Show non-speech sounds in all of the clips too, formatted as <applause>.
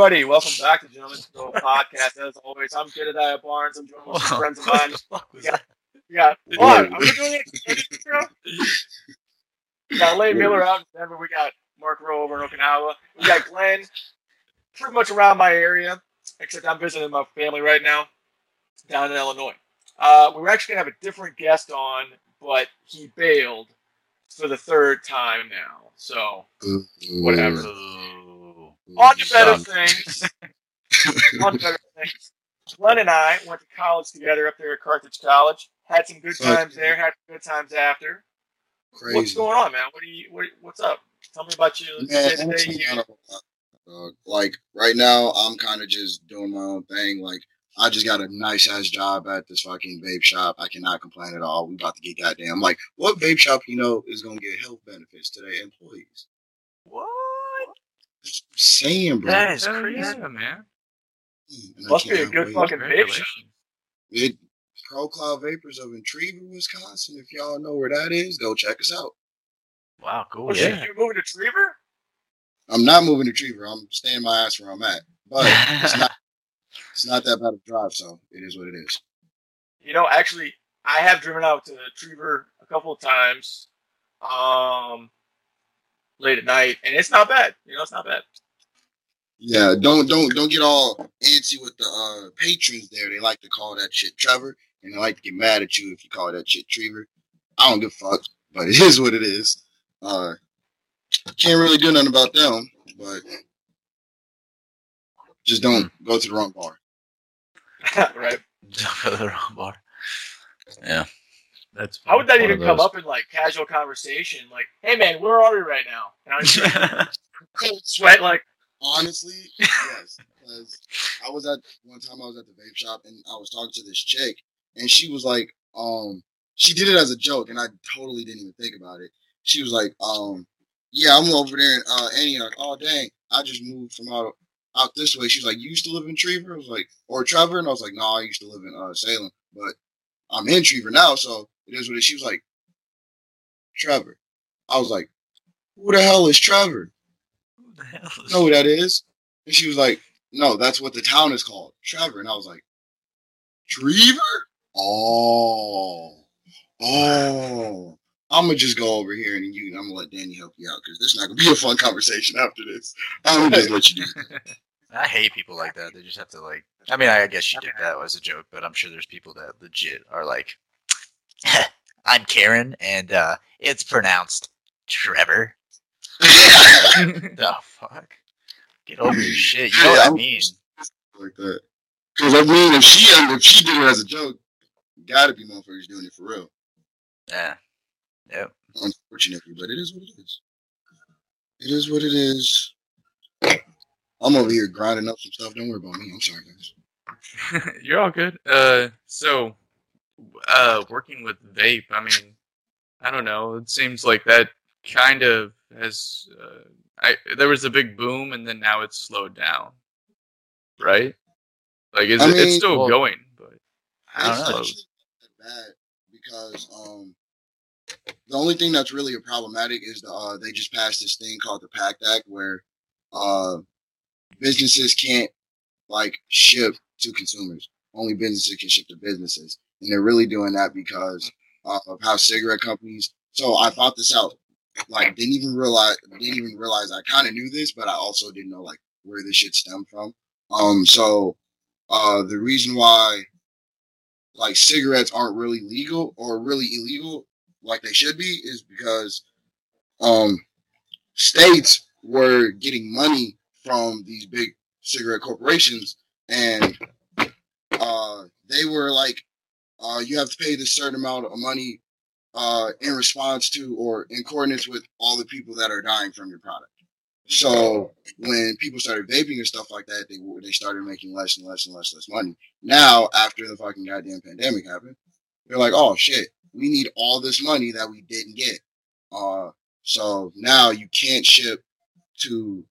Hey everybody, welcome back to Gentlemen's Bureau Podcast. As always, I'm Jedediah Barnes. I'm joined with some friends of mine. <laughs> Yeah, got, we got what? Are we doing it? Intro? We got Lane Miller out in Denver. We got Mark Rowe over in Okinawa. We got Glenn pretty much around my area, except I'm visiting my family right now down in Illinois. Uh, we were actually gonna have a different guest on, but he bailed for the third time now. So whatever. On to better things. On to better things. Glenn and I went to college together up there at Carthage College. Had some good Fuck. times there. Had some good times after. Crazy. What's going on, man? What do you? What, what's up? Tell me about you. Man, day-to-day honestly, here. I don't know. Uh, like right now, I'm kind of just doing my own thing. Like I just got a nice ass job at this fucking vape shop. I cannot complain at all. We about to get goddamn. Like what vape shop you know is gonna get health benefits to their employees? What? Just saying, bro. That is crazy. yeah, man. Must be a good wait. fucking vape shop. It Pro Cloud Vapors of Intrigue, Wisconsin. If y'all know where that is, go check us out. Wow, cool. Oh, Yeah. you moving to Trevor? I'm not moving to Trevor. I'm staying my ass where I'm at. But it's not <laughs> it's not that bad of a drive, so it is what it is. You know, actually, I have driven out to Trevor a couple of times, um, late at night, and it's not bad. You know, it's not bad. Yeah, don't don't don't get all antsy with the uh patrons there. They like to call that shit Trevor, and they like to get mad at you if you call that shit Trevor. I don't give a fuck, but <laughs> it is what it is. Uh, can't really do nothing about them, but just don't go to the wrong bar. <laughs> right? For the wrong bar. Yeah. That's How would that even come up in like casual conversation? Like, hey man, where are we right now? And I'm just <laughs> cold sweat, like, Honestly, <laughs> yes. Because I was at one time I was at the vape shop and I was talking to this chick and she was like, um, she did it as a joke and I totally didn't even think about it. She was like, um, yeah, I'm over there in uh Antioch. Oh dang, I just moved from out out this way. She's like, You used to live in Trevor? I was like, or Trevor? And I was like, No, I used to live in uh Salem, but I'm in Trevor now, so it is what it is. She was like, Trevor. I was like, Who the hell is Trevor? Who the hell is know who that is? And she was like, no, that's what the town is called, Trevor. And I was like, Trevor? Oh, oh. I'm gonna just go over here and you. I'm gonna let Danny help you out because this is not gonna be a fun conversation after this. I'm gonna just let you do. it. <laughs> I hate people like that. They just have to like. I mean, I guess she did that as a joke, but I'm sure there's people that legit are like, <laughs> "I'm Karen, and uh, it's pronounced Trevor." <laughs> the fuck? Get over your shit. You know what I mean? like that. Because I mean, if she if she did it as a joke, gotta be motherfuckers doing it for real. Yeah. Yep. Unfortunately, but it is what it is. It is what it is. I'm over here grinding up some stuff. Don't worry about me. I'm sorry, guys. <laughs> You're all good. Uh, so, uh, working with vape, I mean, I don't know. It seems like that kind of has. Uh, I there was a big boom, and then now it's slowed down, right? Like, is I it? It's still well, going, but I don't know. actually not that bad because um the only thing that's really problematic is the uh they just passed this thing called the Pact Act where uh businesses can't like ship to consumers. Only businesses can ship to businesses. And they're really doing that because uh, of how cigarette companies so I thought this out like didn't even realize didn't even realize I kind of knew this, but I also didn't know like where this shit stemmed from. Um so uh the reason why like cigarettes aren't really legal or really illegal like they should be is because um states were getting money from these big cigarette corporations and uh they were like uh you have to pay this certain amount of money uh in response to or in coordinates with all the people that are dying from your product. So when people started vaping and stuff like that they they started making less and less and less less money. Now after the fucking goddamn pandemic happened they're like oh shit we need all this money that we didn't get. Uh so now you can't ship to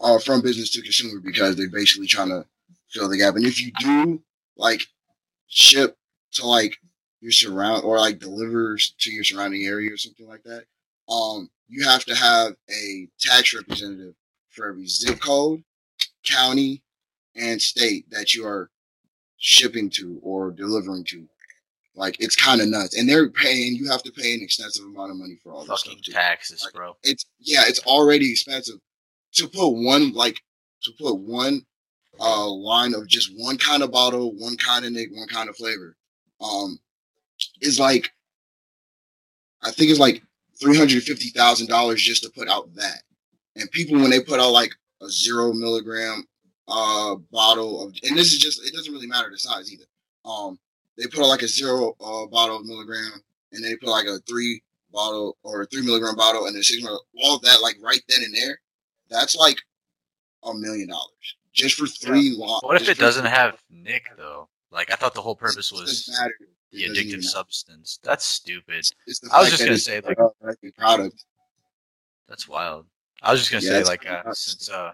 uh from business to consumer because they're basically trying to fill the gap. And if you do like ship to like your surround or like delivers to your surrounding area or something like that um you have to have a tax representative for every zip code county and state that you are shipping to or delivering to. Like it's kind of nuts, and they're paying. You have to pay an extensive amount of money for all this Fucking taxes, Like, bro. It's yeah, it's already expensive to put one like to put one uh line of just one kind of bottle, one kind of nick, one kind of flavor. Um, is like I think it's like three hundred fifty thousand dollars just to put out that. And people when they put out like a zero milligram uh bottle of and this is just it doesn't really matter the size either. Um they put out like a zero uh bottle of milligram and they put like a three bottle or a three milligram bottle and then six milligram all of that like right then and there, that's like a million dollars. Just for three lo- What if it doesn't have Nick though? Like I thought the whole purpose was matter. the addictive substance. That's stupid. I was just gonna say, like- product. That's wild. I was just gonna Yeah, say like uh, since uh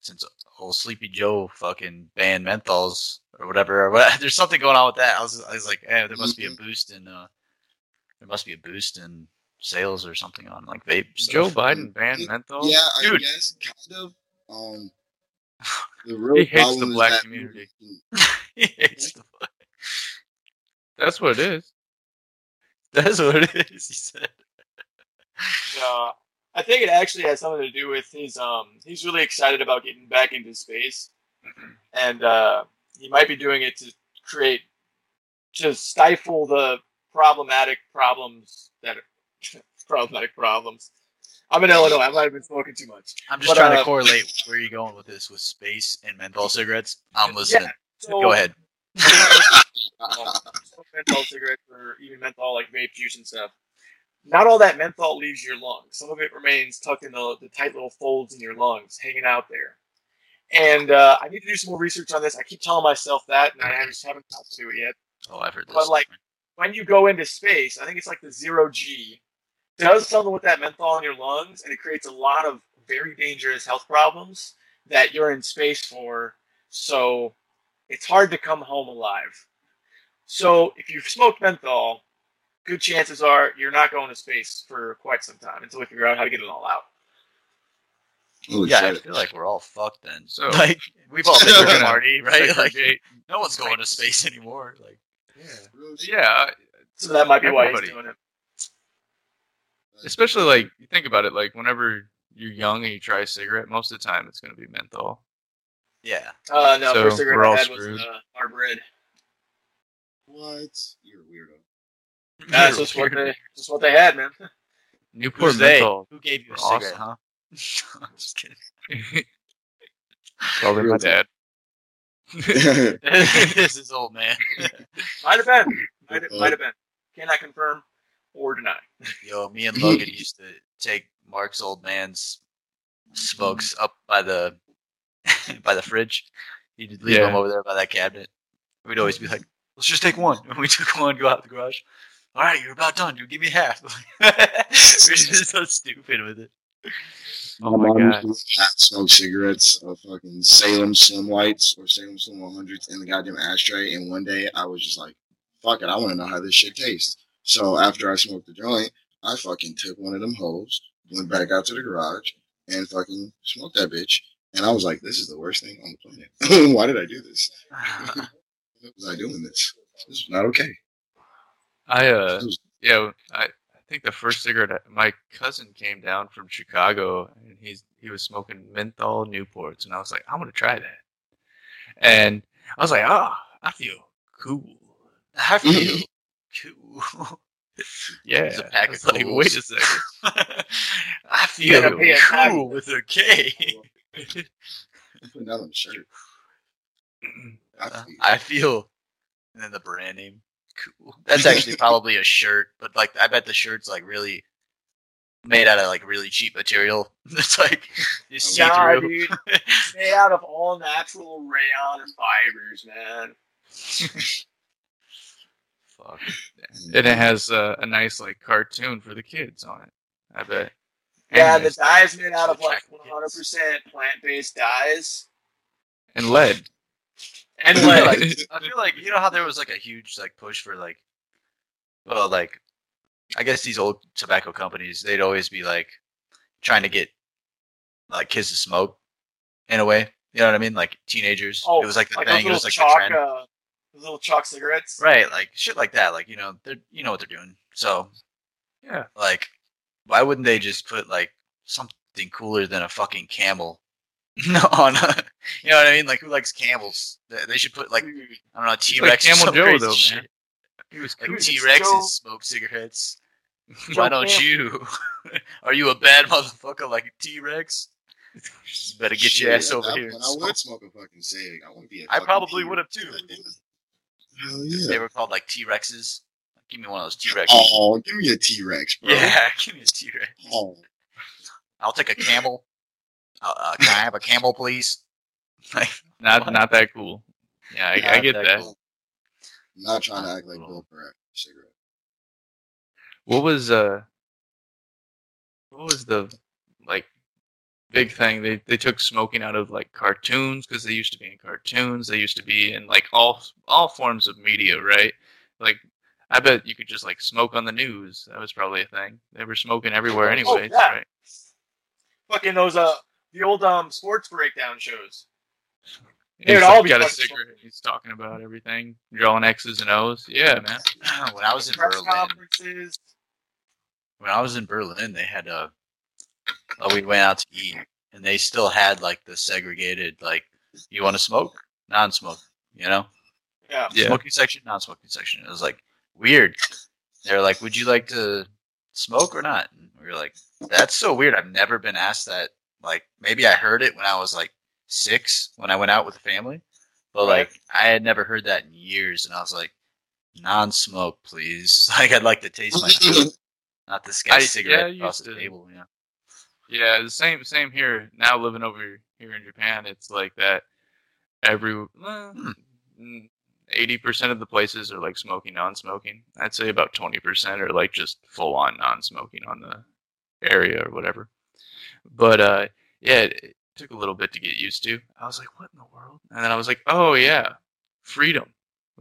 since old Sleepy Joe fucking banned menthols or whatever, or what, <laughs> there's something going on with that. I was I was like, eh, there must be a Mm-hmm. boost in uh there must be a boost in sales or something on like vape. Joe. Biden banned menthol. Yeah, I Dude. guess kind of. Um, <laughs> the real He hates the black that- community. <laughs> <laughs> It's the- black. <laughs> That's what it is. That's what it is. He said. Uh, I think it actually has something to do with his um he's really excited about getting back into space, <clears throat> and uh, he might be doing it to create to stifle the problematic problems that are problematic problems. I'm in Illinois. I might have been smoking too much. I'm just But, trying uh, to correlate where you're going with this with space and menthol cigarettes. I'm listening. So, Go ahead. <laughs> menthol cigarettes or even menthol like vape juice and stuff. Not all that menthol leaves your lungs. Some of it remains tucked in the, the tight little folds in your lungs, hanging out there. And uh, I need to do some more research on this. I keep telling myself that, and I just haven't got to it yet. Oh, I've heard this. But, like, When you go into space, I think it's like the zero G does something with that menthol in your lungs, and it creates a lot of very dangerous health problems that you're in space for. So it's hard to come home alive. So if you've smoked menthol, good chances are you're not going to space for quite some time until we figure out how to get it all out. Holy yeah, I feel like we're all fucked then. So- <laughs> like we've all been to a <laughs> party, right? Like no one's going to space <laughs> anymore. Like Real shit. Yeah, So that might be why he's doing it. Especially like you think about it. Like whenever you're young and you try a cigarette, most of the time it's going to be menthol. yeah, Uh, no, So, first cigarette we're I all had was screwed. uh, our bread. What? You're a weirdo. That's just what they, just what they had, man. Newport Who's they? menthol. Who gave you a Awesome. cigarette, huh? <laughs> I'm just kidding. Probably my dad. <laughs> <laughs> this is old man. Might have been. Might have, might have been. Cannot confirm or deny. Yo, me and <laughs> Logan used to take Mark's old man's smokes up by the <laughs> by the fridge. He'd leave Yeah. them over there by that cabinet. We'd always be like, "Let's just take one." <laughs> And we took one, go out the garage. All right, you're about done, dude. Give me half. We're just so stupid with it. Oh my mom god. used to smoke cigarettes, of fucking Salem Slim Lights or Salem Slim 100s in the goddamn ashtray. And one day I was just like, fuck it, I want to know how this shit tastes. So after I smoked the joint, I fucking took one of them hoes, went back out to the garage, and fucking smoked that bitch. And I was like, this is the worst thing on the planet. <laughs> Why did I do this? <laughs> <laughs> Why was I doing this? This is not okay. I uh was- yeah I I think the first cigarette I- my cousin came down from Chicago and he's he was smoking menthol Newports and I was like I'm gonna try that and I was like ah I feel cool I feel cool. <laughs> yeah It's a pack I was of like wait a second <laughs> I feel Gotta pay a tag. cool with a K. I'm putting that shirt. <clears throat> I Uh, feel- I feel, and then the brand name, cool. That's actually <laughs> probably a shirt, but like I bet the shirt's like really made out of like really cheap material. It's like you see God, through. dude. It's made out of all natural rayon fibers, man. Fuck. and it has uh, a nice like cartoon for the kids on it I bet Yeah, and, the dye is made out of like 100% plant-based dyes and lead and <laughs> lead. like, I feel like you know how there was like a huge like push for like, well, like I guess these old tobacco companies they'd always be like trying to get like kids to smoke in a way, You know what I mean? Like teenagers. Oh, it was like the like thing. It was like chalk, the trend. uh, those little chalk cigarettes. Right, like shit like that. Like you know, they're you know what they're doing. So Yeah. like, why wouldn't they just put like something cooler than a fucking camel <laughs> on? A, you know what I mean? Like who likes camels? They, they should put like I don't know T like Rex. Camel Joe, though, man. He was like it's T Joe- Rexes smoke cigarettes. <laughs> Joe Why don't Camp- you? <laughs> Are you a bad motherfucker like T Rex? Better get your ass over that here. and I would smoke a fucking cig. I wouldn't be. a I probably would have too. Hell They were called like T Rexes. Give me one of those T Rexes. Oh, give me a T Rex, bro. yeah, <laughs> give me a T Rex. Oh, I'll take a camel. Uh, uh, can I have a camel, please? <laughs> Like, Not What? not that cool. Yeah, I, I get that that. cool. I'm not trying to act like Cool. Bill Burr a cigarette. What was uh what was the like big thing they they took smoking out of like cartoons because they used to be in cartoons they used to be in like all all forms of media right like i bet you could just like smoke on the news that was probably a thing they were smoking everywhere anyways yeah. right Fucking those uh the old um sports breakdown shows. And They'd he's all like, be got a fucking cigarette he's talking about everything drawing x's and o's yeah man when I was in Press Berlin, conferences. when I was in Berlin, they had a. Oh, we went out to eat, and they still had like the segregated, like, you want to smoke, non-smoke, you know, Yeah. yeah smoking section, non-smoking section. It was like weird. They're like, "Would you like to smoke or not?" And we were like, "That's so weird. I've never been asked that. Like, maybe I heard it when I was like six when I went out with the family, but Right. like I had never heard that in years." And I was like, "Non-smoke, please. <laughs> Like, I'd like to taste my <clears throat> food, not this I- guy's cigarette yeah, across used the to- table." Yeah. Yeah, the same same here. Now living over here in Japan, it's like that. Every eighty percent of the places are like smoking, non-smoking. I'd say about twenty percent are like just full on non-smoking on the area or whatever. But uh, yeah, it, it took a little bit to get used to. I was like, "What in the world?" And then I was like, "Oh yeah, freedom."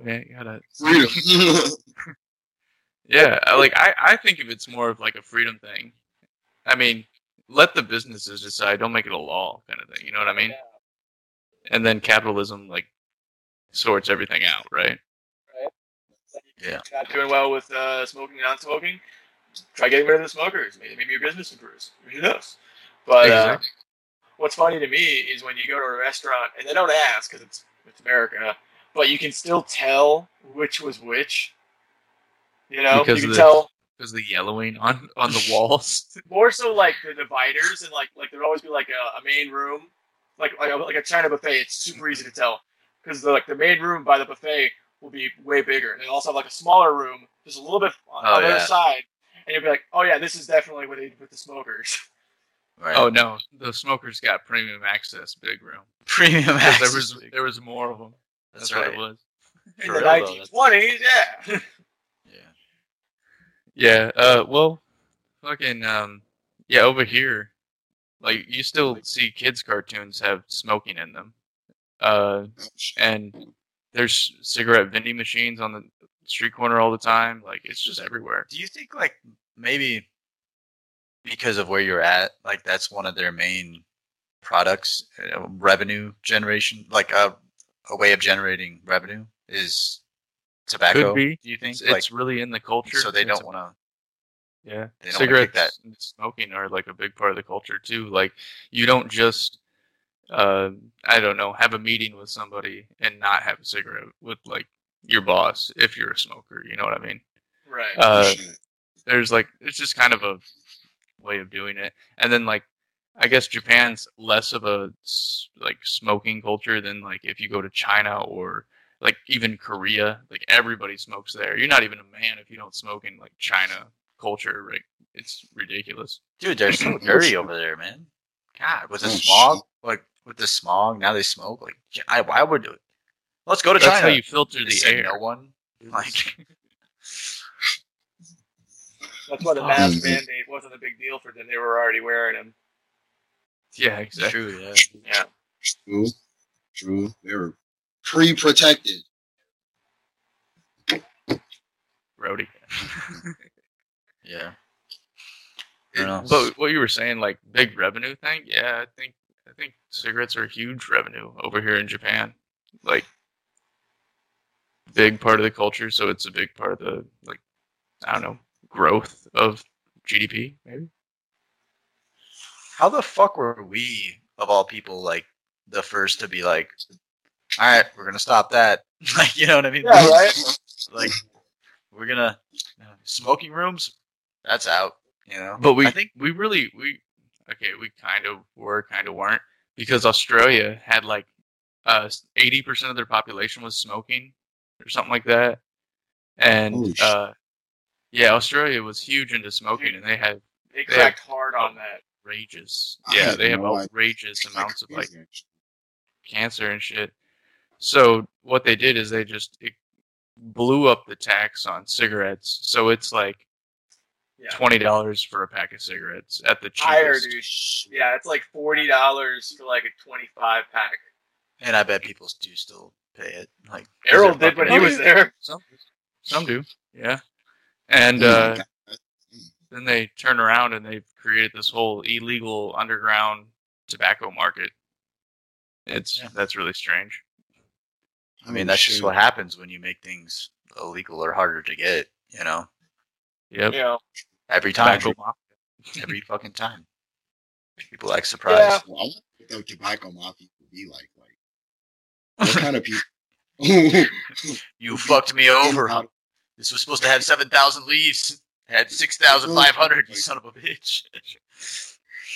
Yeah, you gotta freedom. <laughs> yeah, like I, I think of it's more of like a freedom thing. I mean, let the businesses decide. Don't make it a law kind of thing. You know what I mean? Yeah. And then capitalism like sorts everything out, right? Yeah. Not doing well with uh, smoking and non-smoking. Try getting rid of the smokers. Maybe, maybe your business improves. Who knows? But uh, what's funny to me is when you go to a restaurant and they don't ask because it's it's America, but you can still tell which was which. You know, Because you can the- tell Because the yellowing on on the walls. <laughs> <laughs> more so like the dividers and like like there'd always be like a, a main room, like like a, like a China buffet. It's super easy to tell because the like the main room by the buffet will be way bigger, and they also have like a smaller room just a little bit on Oh, the other side, and you'll be like, oh yeah, this is definitely what they did with the smokers. <laughs> Right. oh no, the smokers got premium access, big room. Premium access. there was there was more of them. That's, That's, right. what it was. In For the real, though, nineteen twenties, yeah. Yeah. Yeah. Uh. Well, fucking. Um. Yeah. Over here, like you still see kids' cartoons have smoking in them. Uh. And there's cigarette vending machines on the street corner all the time. Like it's just everywhere. Do you think like maybe because of where you're at, like that's one of their main products, uh, revenue generation, like a a way of generating revenue is tobacco? Could be. Do you think It's, like it's really in the culture. so they don't want to? Yeah, They don't wanna cigarettes and smoking are like a big part of the culture too. Like you don't just, uh, I don't know, have a meeting with somebody and not have a cigarette with like your boss if you're a smoker. You know what I mean? right. Uh, there's like it's just kind of a way of doing it, and then like I guess Japan's less of a like smoking culture than like if you go to China or like even Korea. Like everybody smokes there. You're not even a man if you don't smoke in like China culture. Like it's ridiculous. Dude, they're so <clears throat> dirty over there, man. God, with the Oh, smog, shit. like with the smog, now they smoke. Like, I, why would do it? Let's go to That's China. how you filter They the air. No one. Like, <laughs> That's why the Oh, mask mandate wasn't a big deal for them. They were already wearing them. Yeah, exactly. true. Yeah. Yeah. True. True. They were pre-protected. Rowdy. <laughs> Yeah. I don't know. But what you were saying, like big revenue thing, yeah, I think I think cigarettes are a huge revenue over here in Japan. Like big part of the culture, so it's a big part of the like I don't know growth of GDP. Maybe How the fuck were we, of all people, like the first to be like, all right, we're gonna stop that. <laughs> like, you know what I mean? Yeah, right. <laughs> Like, we're gonna you know, smoking rooms. That's out. You know. But we I think we really we okay we kind of were kind of weren't because Australia had like uh eighty percent of their population was smoking or something like that, and uh yeah Australia was huge into smoking and they had They They cracked hard on that. outrageous I yeah they have no idea. outrageous amounts of like cancer and shit. So what they did is they just it blew up the tax on cigarettes. So it's like Yeah. twenty dollars for a pack of cigarettes at the Higher, cheapest. dude. Yeah, it's like forty dollars for like a twenty-five pack. and I bet people do still pay it. Like Errol did when he was there. Some some do, yeah. And uh, then they turn around and they've created this whole illegal underground tobacco market. It's Yeah. that's really strange. I mean, that's just what happens when you make things illegal or harder to get. You know, Yep. You know, every time, Tobacco <laughs> every fucking time. People like surprise. Yeah. Well, I wonder what the tobacco mafia would be like. Like, what <laughs> kind of people? <laughs> You fucked me over. This was supposed to have seven thousand leaves. Had six thousand five hundred. You son of a bitch.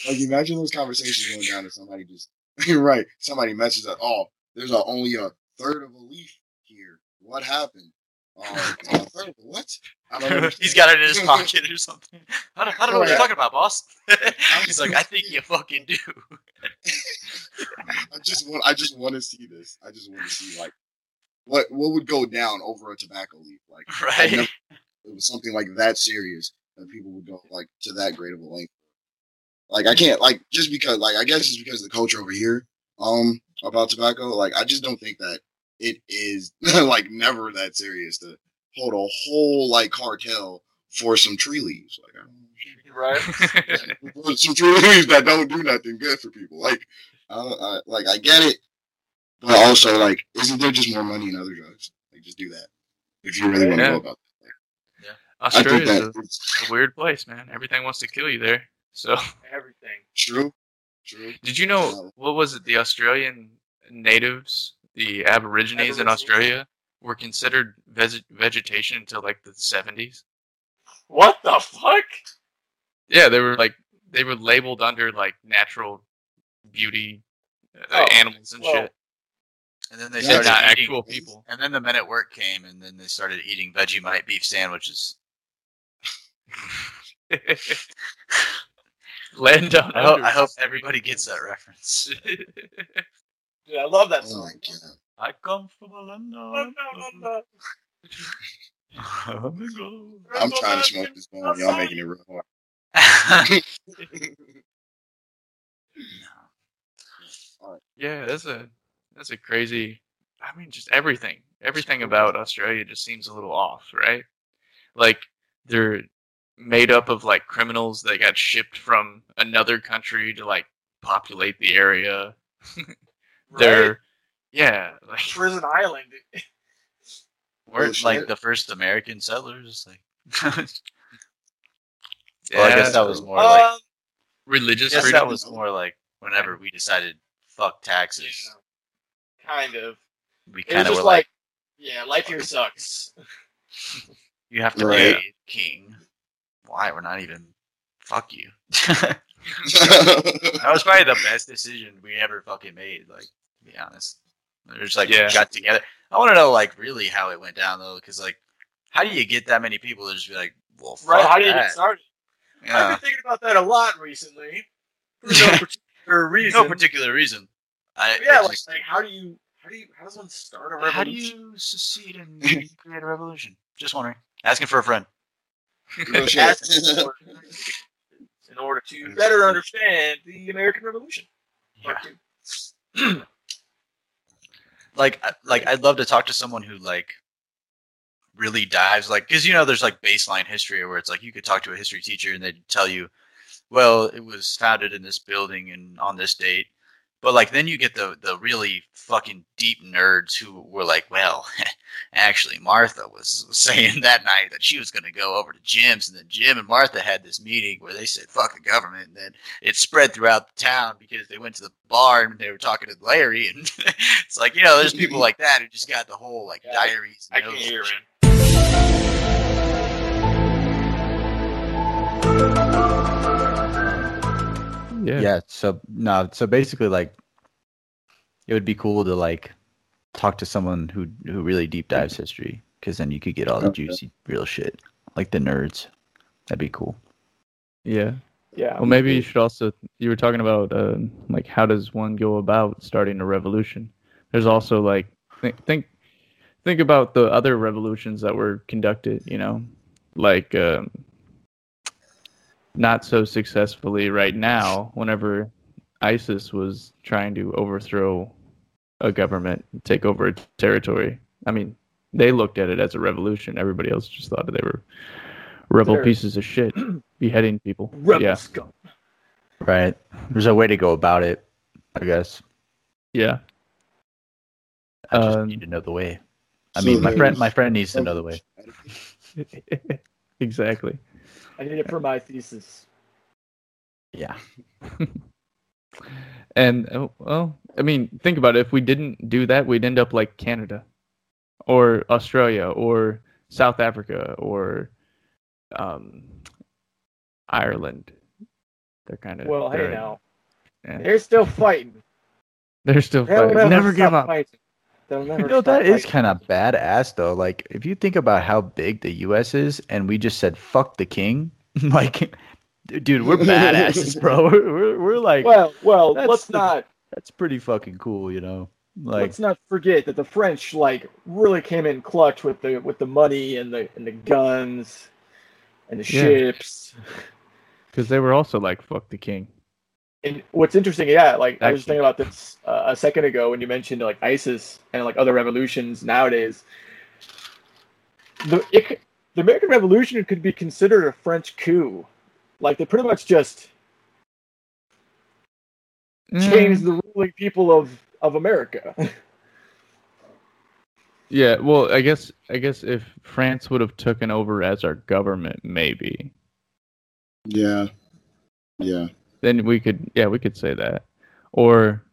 Like, imagine those conversations going down, and somebody just you're right. Somebody messes up. Oh, there's a, only a third of a leaf here. What happened? <laughs> Uh, third of a what? I don't <laughs> understand. He's got it in his <laughs> pocket or something. I don't, I don't know what you're talking about, boss. He's like, I think you fucking do. I just want. I just want to see this. I just want to see like what what would go down over a tobacco leaf. Like, Right? never- it was something like that serious that people would go like to that great of a length. Like I can't like just because like I guess it's because of the culture over here um about tobacco. Like I just don't think that it is <laughs> like never that serious to hold a whole like cartel for some tree leaves. Like I don't right? <laughs> for some tree leaves that don't do nothing good for people. Like I, don't- I like I get it, but also like isn't there just more money in other drugs? Like just do that if you really want to Yeah. know about. That. I think Australia's a, a weird place, man. Everything wants to kill you there. So, Everything. true. True. did you know what was it? The Australian natives, the Aborigines in Australia, were considered veg- vegetation until like the seventies. What the fuck? Yeah, they were like they were labeled under like natural beauty uh, Oh, animals and well, shit. And then they started not eating, actual people. And then the men at work came, and then they started eating Vegemite beef sandwiches. <laughs> <laughs> Land down I hope. I hope everybody gets that reference. <laughs> Dude, I love that Oh song. my god. I come from a land of- <laughs> I'm trying to smoke this one. Y'all making it real hard. <laughs> yeah, that's a that's a crazy. I mean, just everything, everything about Australia just seems a little off, right? Like they're made up of like criminals that got shipped from another country to like populate the area. <laughs> They're Right? yeah, like Prison Island. <laughs> We're Oh, shit. like the first American settlers. Like, yeah, <laughs> well, I guess that was more like. Um, religious I guess freedom. that was more like whenever we decided fuck taxes. kind of. We kind of just were like, like, yeah, life here sucks. you have to Right. pay king. Why? We're not even. Fuck you. <laughs> <laughs> That was probably the best decision we ever fucking made. Like, to be honest, we just like Yeah. got together. I want to know like really how it went down though, because like, how do you get that many people to just be like, well, fuck Right? How do you that. get started? I've been thinking about that a lot recently. <laughs> For no particular reason. No particular reason. I Yeah, like, just- like how do you how do you how does one start a revolution? how do you secede and create a revolution? Just wondering. Asking for a friend. Real shit. Ask for- <laughs> in order to <laughs> better understand the American Revolution? Part <clears throat> two. like I- like I'd love to talk to someone who like really dives like because you know there's like baseline history where it's like you could talk to a history teacher and they'd tell you well it was founded in this building and on this date But like then you get the the really fucking deep nerds who were like, well, <laughs> actually Martha was <laughs> saying that night that she was going to go over to Jim's, and then Jim and Martha had this meeting where they said fuck the government, and then it spread throughout the town because they went to the bar and they were talking to Larry, and <laughs> it's like you know there's people like that who just got the whole like Yeah, diaries. I and can't hear it. Yeah. yeah so no so basically like it would be cool to like talk to someone who who really deep dives history because then you could get all the Okay. juicy real shit like the nerds that'd be cool Yeah. Yeah. Well, maybe you should also. You were talking about uh, like how does one go about starting a revolution? There's also like think think think about the other revolutions that were conducted. You know, like um, not so successfully right now. Whenever ISIS was trying to overthrow a government, take over a territory. I mean, they looked at it as a revolution. Everybody else just thought they were rebel They're- pieces of shit, <clears throat> beheading people. Rebel yeah. scum. right there's a way to go about it i guess Yeah. i just Um, need to know the way i So mean my friend my friend needs to know the way <laughs> exactly. I need it for my thesis. yeah <laughs> And uh, well, I mean, think about it. If we didn't do that, we'd end up like Canada, or Australia, or South Africa, or um, Ireland. They're kind of Well, hey now, yeah. they're still fighting. they're still They'll fighting. Never give up. Fighting. They'll never. you know stop that is fighting. kind of badass though like if you think about how big the us is and we just said fuck the king <laughs> like dude we're badasses <laughs> bro we're, we're, we're like Well, well, let's the- not that's pretty fucking cool you know like let's not forget that the French like really came in clutch with the with the money and the and the guns and the Yeah. ships. Because they were also like, "Fuck the king." And what's interesting, yeah, like I was thinking about this uh, a second ago when you mentioned like ISIS and like other revolutions nowadays. The it, the American Revolution could be considered a French coup. Like they pretty much just changed mm. the ruling people of of America. <laughs> Yeah, well, I guess I guess if France would have taken over as our government, maybe. Yeah. Yeah. then we could yeah we could say that. Or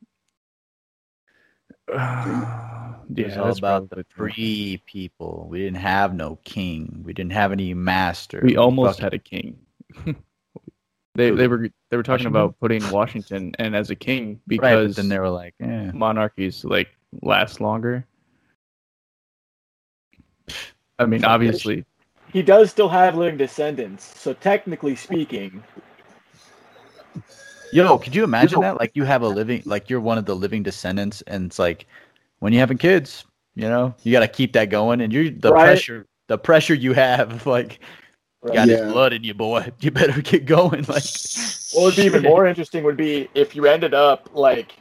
yeah <sighs> it was all about the free people. We didn't have no king. We didn't have any master. We almost fucking- had a king <laughs> they they were they were talking Washington? about putting Washington and as a king <laughs> because but then they were like eh. monarchies like last longer I mean obviously he does still have living descendants, so technically speaking, Yo, could you imagine Yo. that? Like you have a living, like you're one of the living descendants, and it's like when you're having kids, you know, you got to keep that going, and you're the Right. pressure, the pressure you have, <laughs> like you got Yeah. this blood in you, boy. <laughs> You better get going. Like, What would be even more <laughs> interesting would be if you ended up like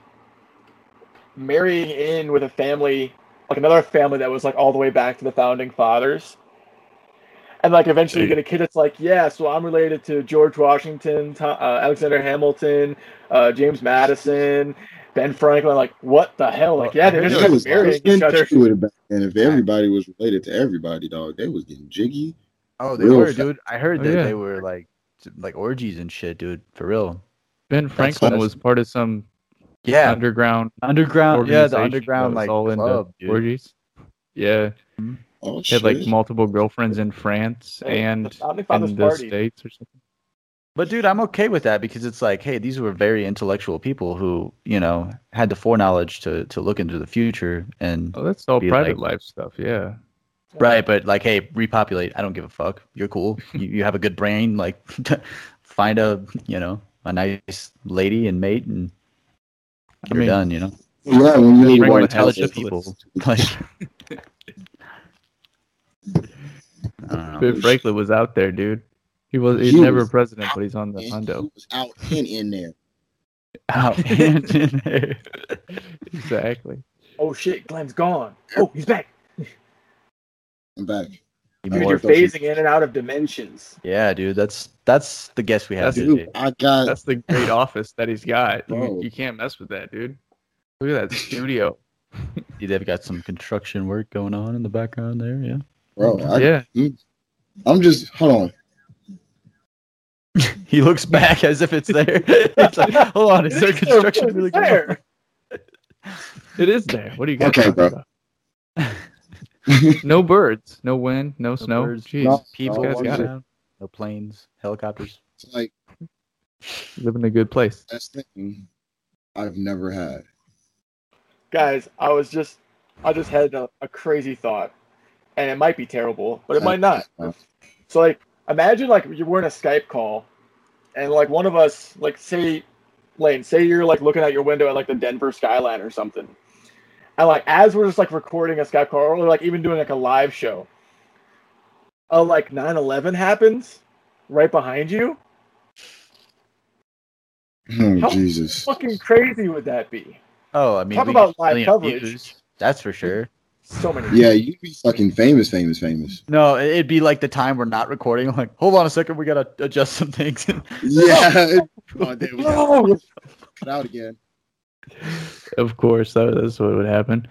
marrying in with a family, like another family that was like all the way back to the founding fathers. And like eventually you get a kid that's like, yeah, so I'm related to George Washington, Tho- uh, Alexander Hamilton, uh, James Madison, Ben Franklin. Like, what the hell? Like, yeah, they Well, just there It started marrying each other. with back then. If everybody was related to everybody, dog, they was getting jiggy. Oh, they Real were, fast. dude. I heard Oh, that yeah. they were like, like orgies and shit, dude. For real. Ben Franklin was part of some Yeah, underground underground. Yeah, the underground like all club, dude. orgies yeah mm-hmm. Oh He had like multiple girlfriends in France Hey, and in the party. states or something. But dude, I'm okay with that because it's like, hey, these were very intellectual people who, you know, had the foreknowledge to to look into the future and Oh, that's all private like- life stuff. Yeah. Right. But like, hey, repopulate. I don't give a fuck. You're cool. <laughs> you, you have a good brain. Like, <laughs> find a you know a nice lady and mate, and I you're mean, done. You know, Yeah, we need more intelligent people. <laughs> Like, I. Ben Franklin was out there, dude. He was he's He never was president, but he's on the And hundo. he was out and in there. Out and in there. Exactly. Oh shit, Glenn's gone. Oh, he's back. I'm back. Dude, you're phasing in and out of dimensions. yeah, dude. That's that's the guess we have That's- Dude, I got That's the great <laughs> office that he's got. You, you can't mess with that, dude. Look at that studio. <laughs> See, They've got some construction work going on in the background there. Yeah. bro. I, yeah. I'm just hold on. <laughs> He looks back as if it's there. it's like, hold on, is there construction really it's going on? there. It is there. What do you got? Okay, bro. <laughs> No <laughs> birds, no wind, no, snow. birds, Jeez, no- People no guys got it. no planes, helicopters. It's like live in a good place. that's thing I've never had. Guys, I was just, I just had a, a crazy thought, and it might be terrible, but it might not. So like, imagine like you're we're in a Skype call, and like one of us, like say, Lane, say you're like looking out your window at like the Denver skyline or something, and like as we're just like recording a Skype call or like even doing like a live show, a like 9/11 happens right behind you. Oh, How Jesus. Fucking crazy would that be? Oh, I mean, Talk about live coverage. views, That's for sure. So many. Yeah, you'd be fucking famous, famous, famous. No, it'd be like the time we're not recording. I'm like, hold on a second, we gotta adjust some things. <laughs> Yeah. <laughs> oh, damn, we got No! cut out again. Of course, that, that's what would happen.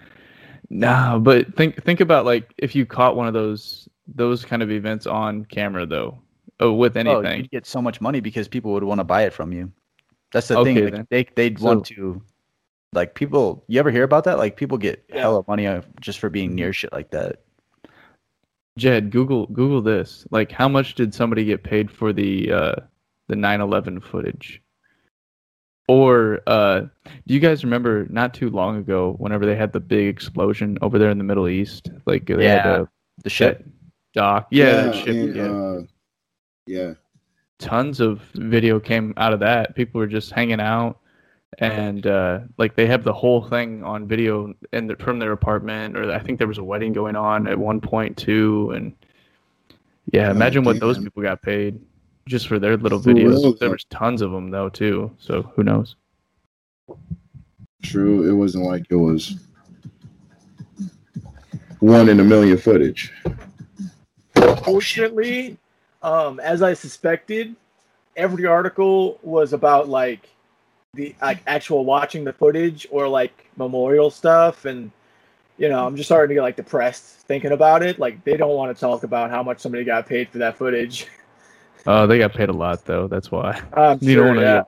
Nah, but think think about like if you caught one of those those kind of events on camera though, oh, with oh, anything. you'd get so much money because people would want to buy it from you. That's the Okay, thing. Like, they they'd want to, like people. You ever hear about that? Like people get Yeah. hella money uh, just for being near shit like that. Jed, Google Google this. Like, how much did somebody get paid for the uh, the 9/11 footage? Or uh, do you guys remember not too long ago, whenever they had the big explosion over there in the Middle East? Like, they had Yeah. a The shit. that dock. Yeah, that ship, and, yeah. Uh, yeah. tons of video came out of that. People were just hanging out, and uh, like they have the whole thing on video in the, from their apartment. Or I think there was a wedding going on at one point too. And yeah, Oh, imagine what those people got paid just for their little For videos. real, there was tons of them though too. So who knows? True. It wasn't like it was one in a million footage. Fortunately, um, as I suspected, every article was about like the like actual watching the footage or like memorial stuff, and you know, I'm just starting to get like depressed thinking about it. Like they don't want to talk about how much somebody got paid for that footage. <laughs> Oh, they got paid a lot though. That's why. I'm You sure, don't wanna- yeah.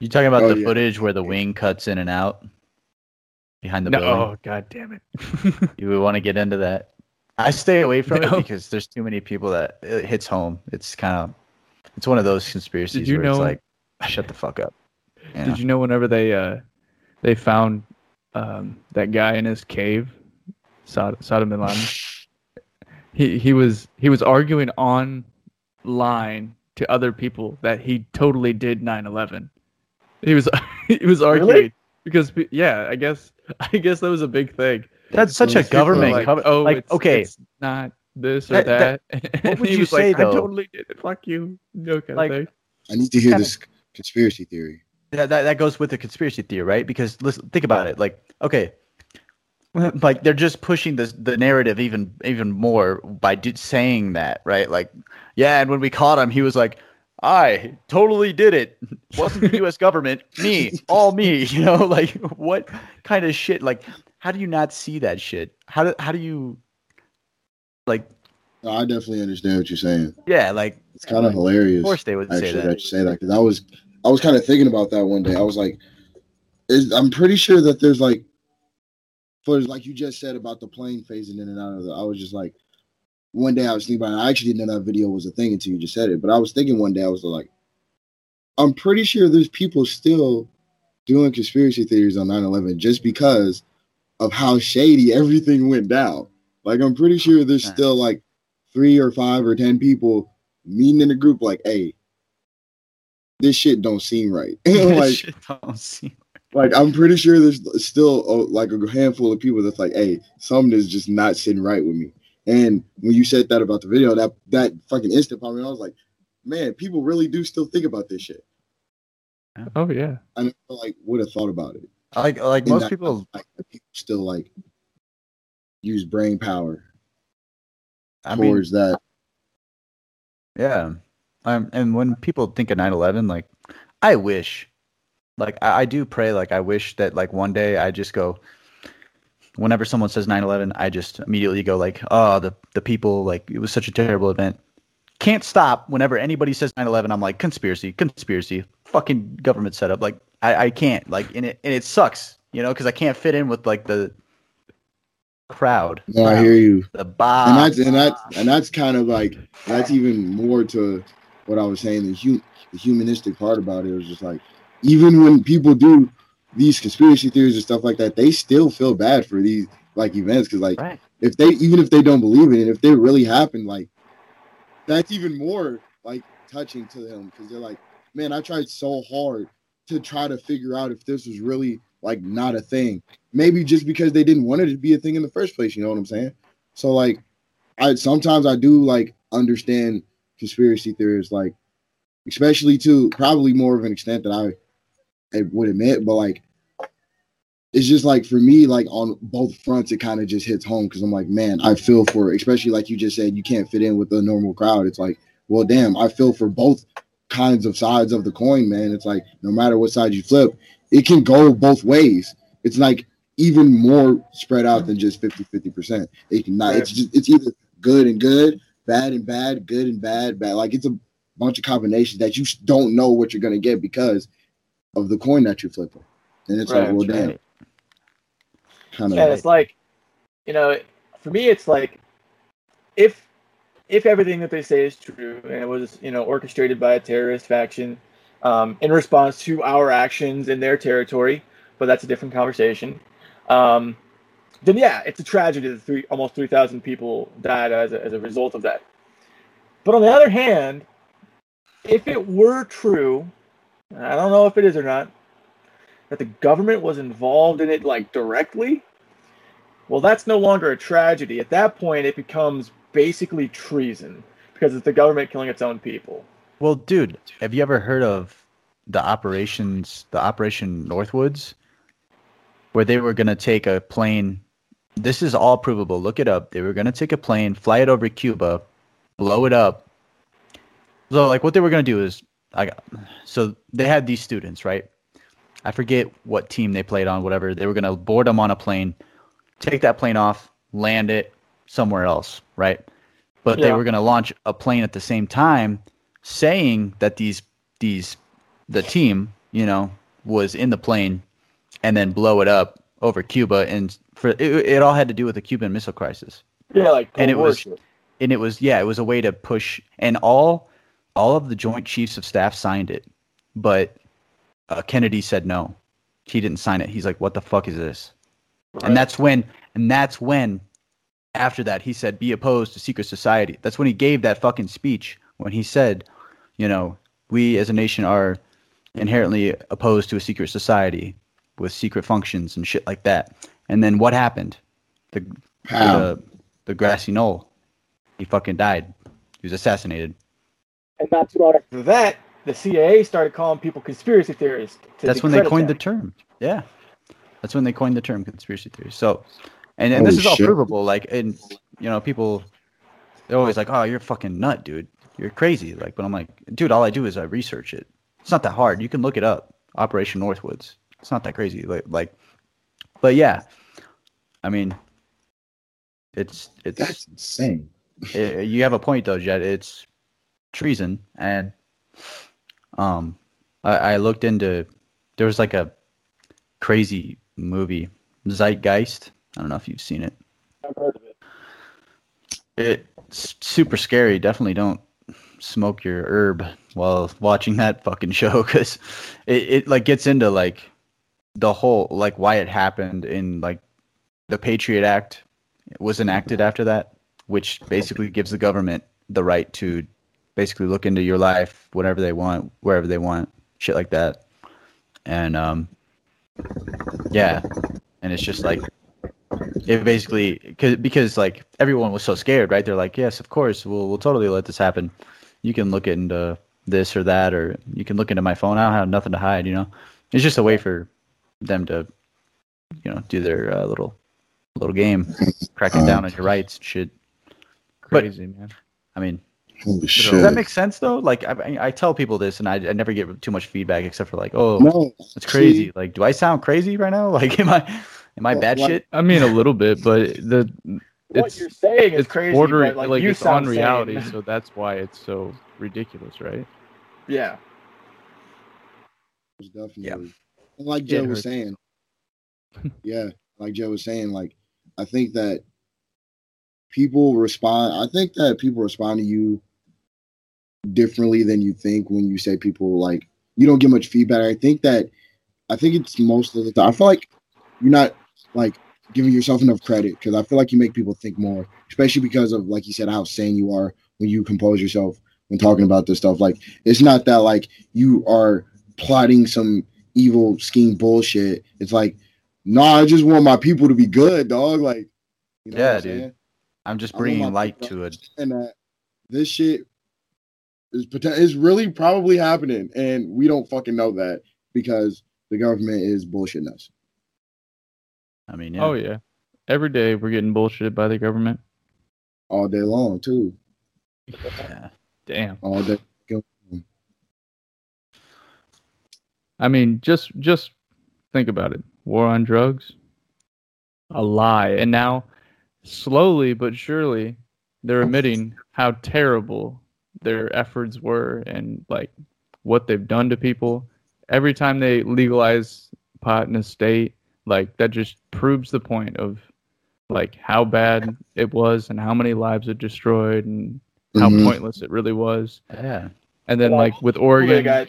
You talking about Oh, the yeah. footage where the wing cuts in and out behind the No, building? oh god damn it. <laughs> You would want to get into that. I stay away from No. it because there's too many people that it hits home. It's kind of, it's one of those conspiracies you where it's know- like, shut the fuck up. You Did you know whenever they uh they found um that guy in his cave, Sod- Sodom bin Laden? <laughs> He he was he was arguing online to other people that he totally did 9/11. He was <laughs> he was arguing Really? because yeah, I guess <laughs> I guess that was a big thing. That's such a Those people are government. like, cover- oh, like it's, okay, it's not this or That- that. that- <laughs> And would you say, like, though? I totally did it. Fuck you. No kind Like, of thing. I need to hear Kinda- this conspiracy theory. that, that that goes with the conspiracy theory, right? Because listen, think about it. Like, okay, like they're just pushing the the narrative even even more by do, saying that, right? Like, yeah, and when we caught him, he was like, "I totally did it. Wasn't the U.S. government. <laughs> Me, all me." <laughs> You know, like what kind of shit? Like, how do you not see that shit? How do how do you like? No, I definitely understand what you're saying. Yeah, like It's kind of hilarious. of course they would say actually that. that you say that because I was I was kind of thinking about that one day. I was like, is, I'm pretty sure that there's like, for like you just said about the plane phasing in and out of the. I was just like, one day I was thinking about. It. I actually didn't know that video was a thing until you just said it. But I was thinking one day I was like, I'm pretty sure there's people still doing conspiracy theories on 9/11 just because of how shady everything went down. Like I'm pretty sure there's Right. still like three or five or ten people meeting in a group like, hey, this shit don't seem right. <laughs> like, Shit don't seem- like I'm pretty sure there's still uh, like a handful of people that's like, hey, something is just not sitting right with me. And when you said that about the video, that that fucking instant popped me. I was like, man, people really do still think about this shit. Oh yeah. I never like would have thought about it. like like And most that- people like people still like use brain power I mean towards that Yeah. Um, and when people think of 9/11, like, I wish, like, I, I do pray, like, I wish that, like, one day I just go. Whenever someone says 9/11, I just immediately go like, "Oh, the the people, like, it was such a terrible event." Can't stop. Whenever anybody says 9/11, I'm like, "Conspiracy, conspiracy, fucking government setup." Like, I, I can't, like, and it and it sucks, you know, because I can't fit in with like the crowd. No, I hear you. The bob. and that's and that's and that's kind of like that's even more to what I was saying. The, hu- the humanistic part about it was just like even when people do these conspiracy theories and stuff like that, they still feel bad for these like events because like right. if they even if they don't believe in it, if they really happen, like that's even more like touching to them because they're like, man, I tried so hard to try to figure out if this was really like not a thing. Maybe just because they didn't want it to be a thing in the first place. You know what I'm saying? So like, I sometimes I do like understand conspiracy theories, like especially to probably more of an extent that I, I would admit, but like. It's just like for me, like on both fronts, it kind of just hits home because I'm like, man, I feel for, especially like you just said, you can't fit in with the normal crowd. It's like, well, damn, I feel for both kinds of sides of the coin, man. It's like no matter what side you flip, it can go both ways. It's like even more spread out than just 50 50%. It can not, it's just, it's either good and good, bad and bad, good and bad, bad. Like it's a bunch of combinations that you don't know what you're going to get because of the coin that you're flipping. And it's Right, like, well, damn, right. kind of. And it's like, you know, for me, it's like, if if everything that they say is true and it was, you know, orchestrated by a terrorist faction um, in response to our actions in their territory, but that's a different conversation. Um, then yeah, it's a tragedy that three almost three thousand people died as a, as a result of that. But on the other hand, if it were true, and I don't know if it is or not, that the government was involved in it like directly, well, that's no longer a tragedy. At that point, it becomes basically treason because it's the government killing its own people. Well, dude, have you ever heard of the operations, the Operation Northwoods, where they were gonna take a plane? This is all provable. Look it up. They were gonna take a plane, fly it over Cuba, blow it up. So, like, what they were gonna do is, I got, so they had these students, right? I forget what team they played on, whatever. They were gonna board them on a plane, take that plane off, land it somewhere else, right? But they were gonna launch a plane at the same time saying that these these the team you know was in the plane and then blow it up over Cuba and for it, it all had to do with the Cuban Missile Crisis Yeah, like And it was- coercion. and it was yeah it was a way to push and all all of the Joint Chiefs of Staff signed it but uh, Kennedy said no. He didn't sign it. He's like what the fuck is this? Right. and that's when and that's when after that he said be opposed to secret society. That's when he gave that fucking speech when he said you know we as a nation are inherently opposed to a secret society with secret functions and shit like that. And then what happened? The the, the grassy knoll. He fucking died. He was assassinated and not too long after that, the CIA started calling people conspiracy theorists. to that's when they discredit coined the term. Yeah. That's when they coined the term conspiracy theory so and, and this Holy is all shit. provable like and you know people they're always like oh you're a fucking nut dude. You're crazy. Like but i'm like dude all i do is i research it. It's not that hard. You can look it up. Operation northwoods. It's not that crazy. Like like but yeah i mean it's it's That's insane. i- you have a point though, Jed. It's treason, and um, I, I looked into there was like a crazy movie, Zeitgeist. I don't know if you've seen it. I've heard of it. It's super scary. Definitely don't smoke your herb while watching that fucking <laughs> show because it, it like gets into like the whole like why it happened in like the Patriot Act was enacted after that, which basically gives the government the right to basically look into your life whenever they want, wherever they want, shit like that. And um, yeah, and it's just like it basically cause, because like everyone was so scared, right? They're like, yes, of course, we'll we'll totally let this happen. You can look into this or that, or you can look into my phone. I don't have nothing to hide, you know. It's just a way for them to, you know, do their uh, little little game, cracking down on your rights and shit. Crazy man. I mean, Holy Does that make sense though? Like I, I- I tell people this, and I, I never get too much feedback except for like, oh, no, it's crazy. Like, do I sound crazy right now? <laughs> Like, am I am I bad like- shit? I mean, a little bit, but the What it's you're saying is it's crazy. bordering but, like, like you it's sound on reality, sane. so <laughs> that's why it's so ridiculous, right? yeah. It's definitely. Yeah. And like Joe was saying, <laughs> yeah, like Joe was saying, like I think that people respond. I think that people respond to you differently than you think when you say people like you don't get much feedback. I think that I think it's most of the time. I feel like you're not like giving yourself enough credit because I feel like you make people think more, especially because of like you said how sane you are when you compose yourself when talking about this stuff. Like it's not that like you are plotting some evil scheme bullshit. It's like, nah, I just want my people to be good, dog. Like, you know Yeah, I'm dude. saying? I'm just bringing light people- to it. And that this shit is is really probably happening, and we don't fucking know that because the government is bullshitting us. I mean, yeah. Oh yeah. Every day we're getting bullshitted by the government. all day long too. yeah. Damn. All day. I mean, just just think about it. War on drugs, a lie, and now slowly but surely they're admitting how terrible their efforts were and like what they've done to people. Every time they legalize pot in a state, like that just proves the point of like how bad it was and how many lives it destroyed and how Mhm. pointless it really was. Yeah. And then Well, like with They Oregon got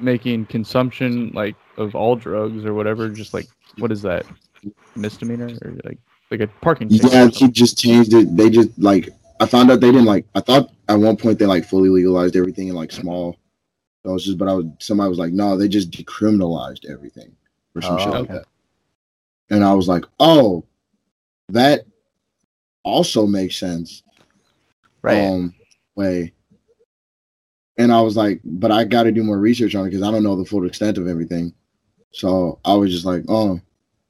making consumption like of all drugs or whatever just like what is that misdemeanor or like like a parking ticket Yeah, he just changed it. They just like I found out they didn't like. I thought at one point they like fully legalized everything in like small doses, but I was somebody was like, no, they just decriminalized everything or some Oh, shit like okay. that. And I was like, oh, that also makes sense. Right. Um, way. And I was like, but I got to do more research on it because I don't know the full extent of everything. So I was just like, oh,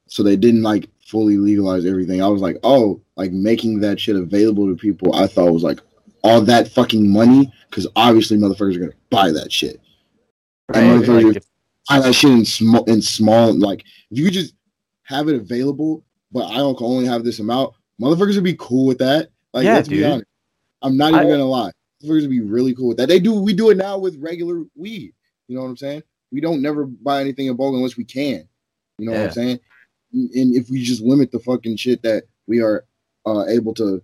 so they didn't like fully legalize everything. I was like, oh, like making that shit available to people. I thought was like all that fucking money because obviously motherfuckers are gonna buy that shit. right. and Like, motherfuckers- if- Buy that shit in small, in small. Like if you could just have it available, but I don't only have this amount. Motherfuckers would be cool with that. Like, Yeah, let's be honest. I'm not even I- gonna lie. Motherfuckers would be really cool with that. They do. We do it now with regular weed. You know what I'm saying? We don't never buy anything in bulk unless we can. You know what I'm saying? And if we just limit the fucking shit that we are uh, able to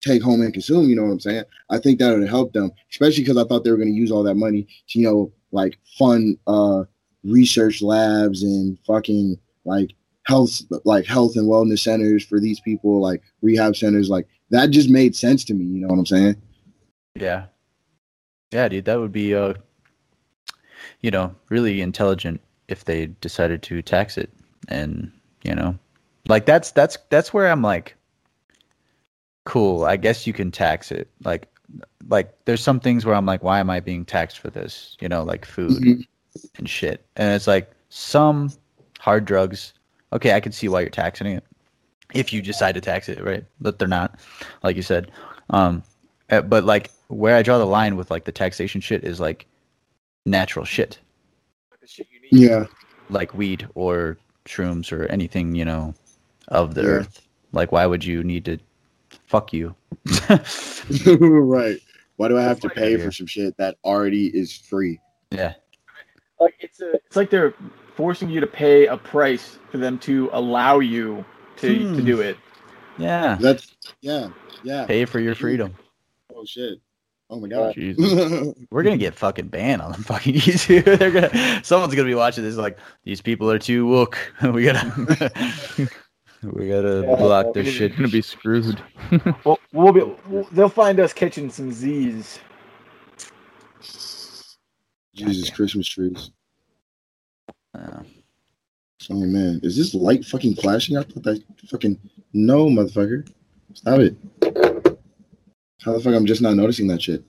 take home and consume, you know what I'm saying? I think that would help them, especially because I thought they were going to use all that money to, you know, like fund uh, research labs and fucking like health, like health and wellness centers for these people, like rehab centers. Like that just made sense to me. You know what I'm saying? Yeah. Yeah, dude, that would be uh you know, really intelligent if they decided to tax it and, you know, like that's that's that's where I'm like cool, I guess you can tax it. Like like there's some things where I'm like why am I being taxed for this? You know, like food Mhm. and shit. And it's like some hard drugs, okay, I can see why you're taxing it. If you decide to tax it, right? But they're not, like you said. Um uh, but like where I draw the line with like the taxation shit is like natural shit, the shit you need. Yeah. like weed or shrooms or anything, you know, of the Yeah. earth. Like why would you need to fuck you? <laughs> right. Why do I have It's to pay for some shit that already is free? yeah. Like it's a, it's like they're forcing you to pay a price for them to allow you to to Hmm. do it. Yeah. That's yeah, yeah. Pay for your freedom. Oh shit. Oh my god. Jesus. We're gonna get fucking banned on fucking <laughs> YouTube. They're gonna someone's gonna be watching this like these people are too woke. <laughs> we gotta <laughs> we gotta Yeah, block their shit. Gonna be screwed. Well, we'll be. We'll, they'll find us catching some Z's. Jesus Christmas trees. Uh, Oh man, is this light fucking flashing? I thought that fucking no, motherfucker. Stop it. How the fuck I'm just not noticing that shit?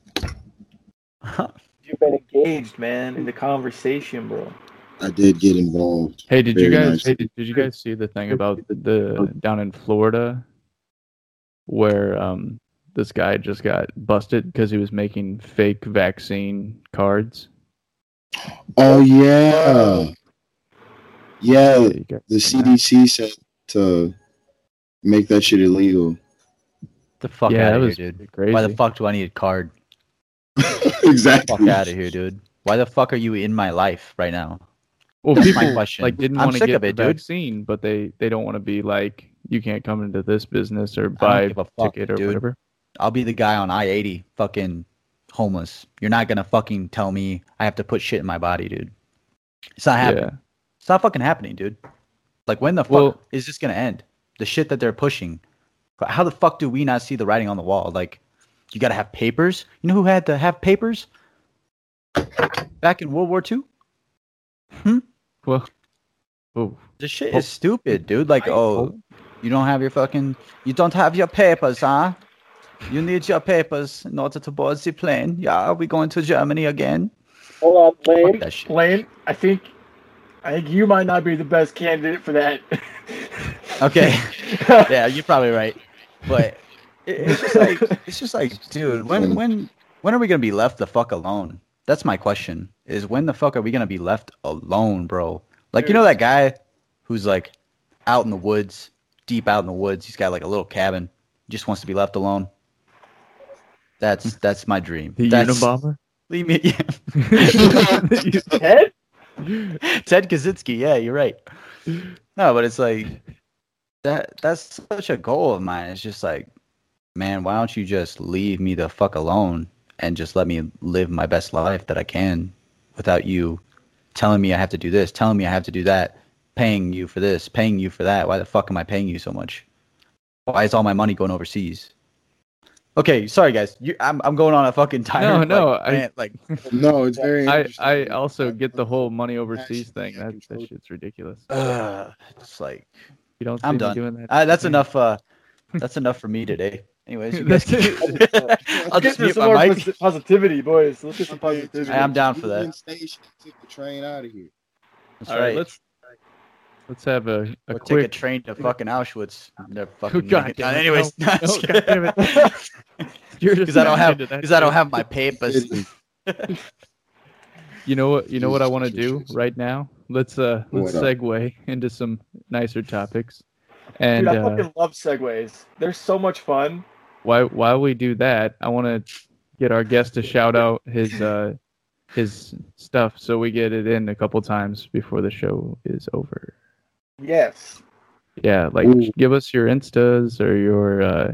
<laughs> You've been engaged, man, in the conversation, bro. I did get involved. Hey, did you guys nice. hey, did, did you guys see the thing about the down in Florida where um this guy just got busted because he was making fake vaccine cards. Oh yeah, yeah. The CDC said to make that shit illegal. The fuck yeah, out of here, dude. crazy. Why the fuck do I need a card? <laughs> exactly. Fuck out of here, dude. Why the fuck are you in my life right now? Well, That's people my question. like didn't want to sick get of the it, dude. vaccine, but they they don't want to be like you can't come into this business or buy a fuck, ticket or dude. whatever. I'll be the guy on I eighty, fucking homeless. You're not gonna fucking tell me I have to put shit in my body, dude. It's not happening. Yeah, It's not fucking happening, dude. Like when the fuck Well- is this gonna end? The shit that they're pushing. How the fuck do we not see the writing on the wall? Like, you gotta have papers. You know who had to have papers back in World War II? Hmm. Well, oh, This shit Oh. is stupid, dude. Like, I- oh, you don't have your fucking, you don't have your papers, huh? You need your papers in order to board the plane. Yeah, are we going to Germany again? Hold on, Fuck Lane. Lane, I think, I think you might not be the best candidate for that. Okay. <laughs> yeah, you're probably right. But it, it's just like it's just like, dude, when when when are we gonna be left the fuck alone? That's my question. Is when the fuck are we gonna be left alone, bro? Like you know that guy who's like out in the woods, deep out in the woods. He's got like a little cabin. He just wants to be left alone. That's that's my dream. the That's, Unabomber. Leave me. <laughs> Yeah. Ted? Ted Kaczynski. Yeah, you're right. No, but it's like that. That's such a goal of mine. It's just like, man, why don't you just leave me the fuck alone and just let me live my best life that I can without you telling me I have to do this, telling me I have to do that, paying you for this, paying you for that. Why the fuck am I paying you so much? Why is all my money going overseas? Okay, sorry guys. You, I'm I'm going on a fucking tyrant. no, like, I- rant, like <laughs> No, it's very. I. I also get the whole money overseas thing. I That that shit's ridiculous. <sighs> uh, it's like You don't. I'm see done. Doing that Uh, that's thing. enough. Uh, <laughs> that's enough for me today. Anyways, you <laughs> guys can- <laughs> I'll Let's just get mute some more my mic. positivity, boys. Let's get some positivity. I'm down for Union that. Station, take the train out of here. That's All right. right, let's let's have a, a or quick. take a train to fucking Auschwitz. They're fucking God make it damn it, Anyways, no, no, God damn it. You're just because I don't have because I don't have my papers. You know what? You know what I want to do right now. Let's uh let's What up? segue into some nicer topics. Dude, And I uh, fucking love segues. They're so much fun. while while we do that, I want to get our guest to shout out his uh his stuff so we get it in a couple times before the show is over. Yes. Yeah, like Ooh. give us your instas or your uh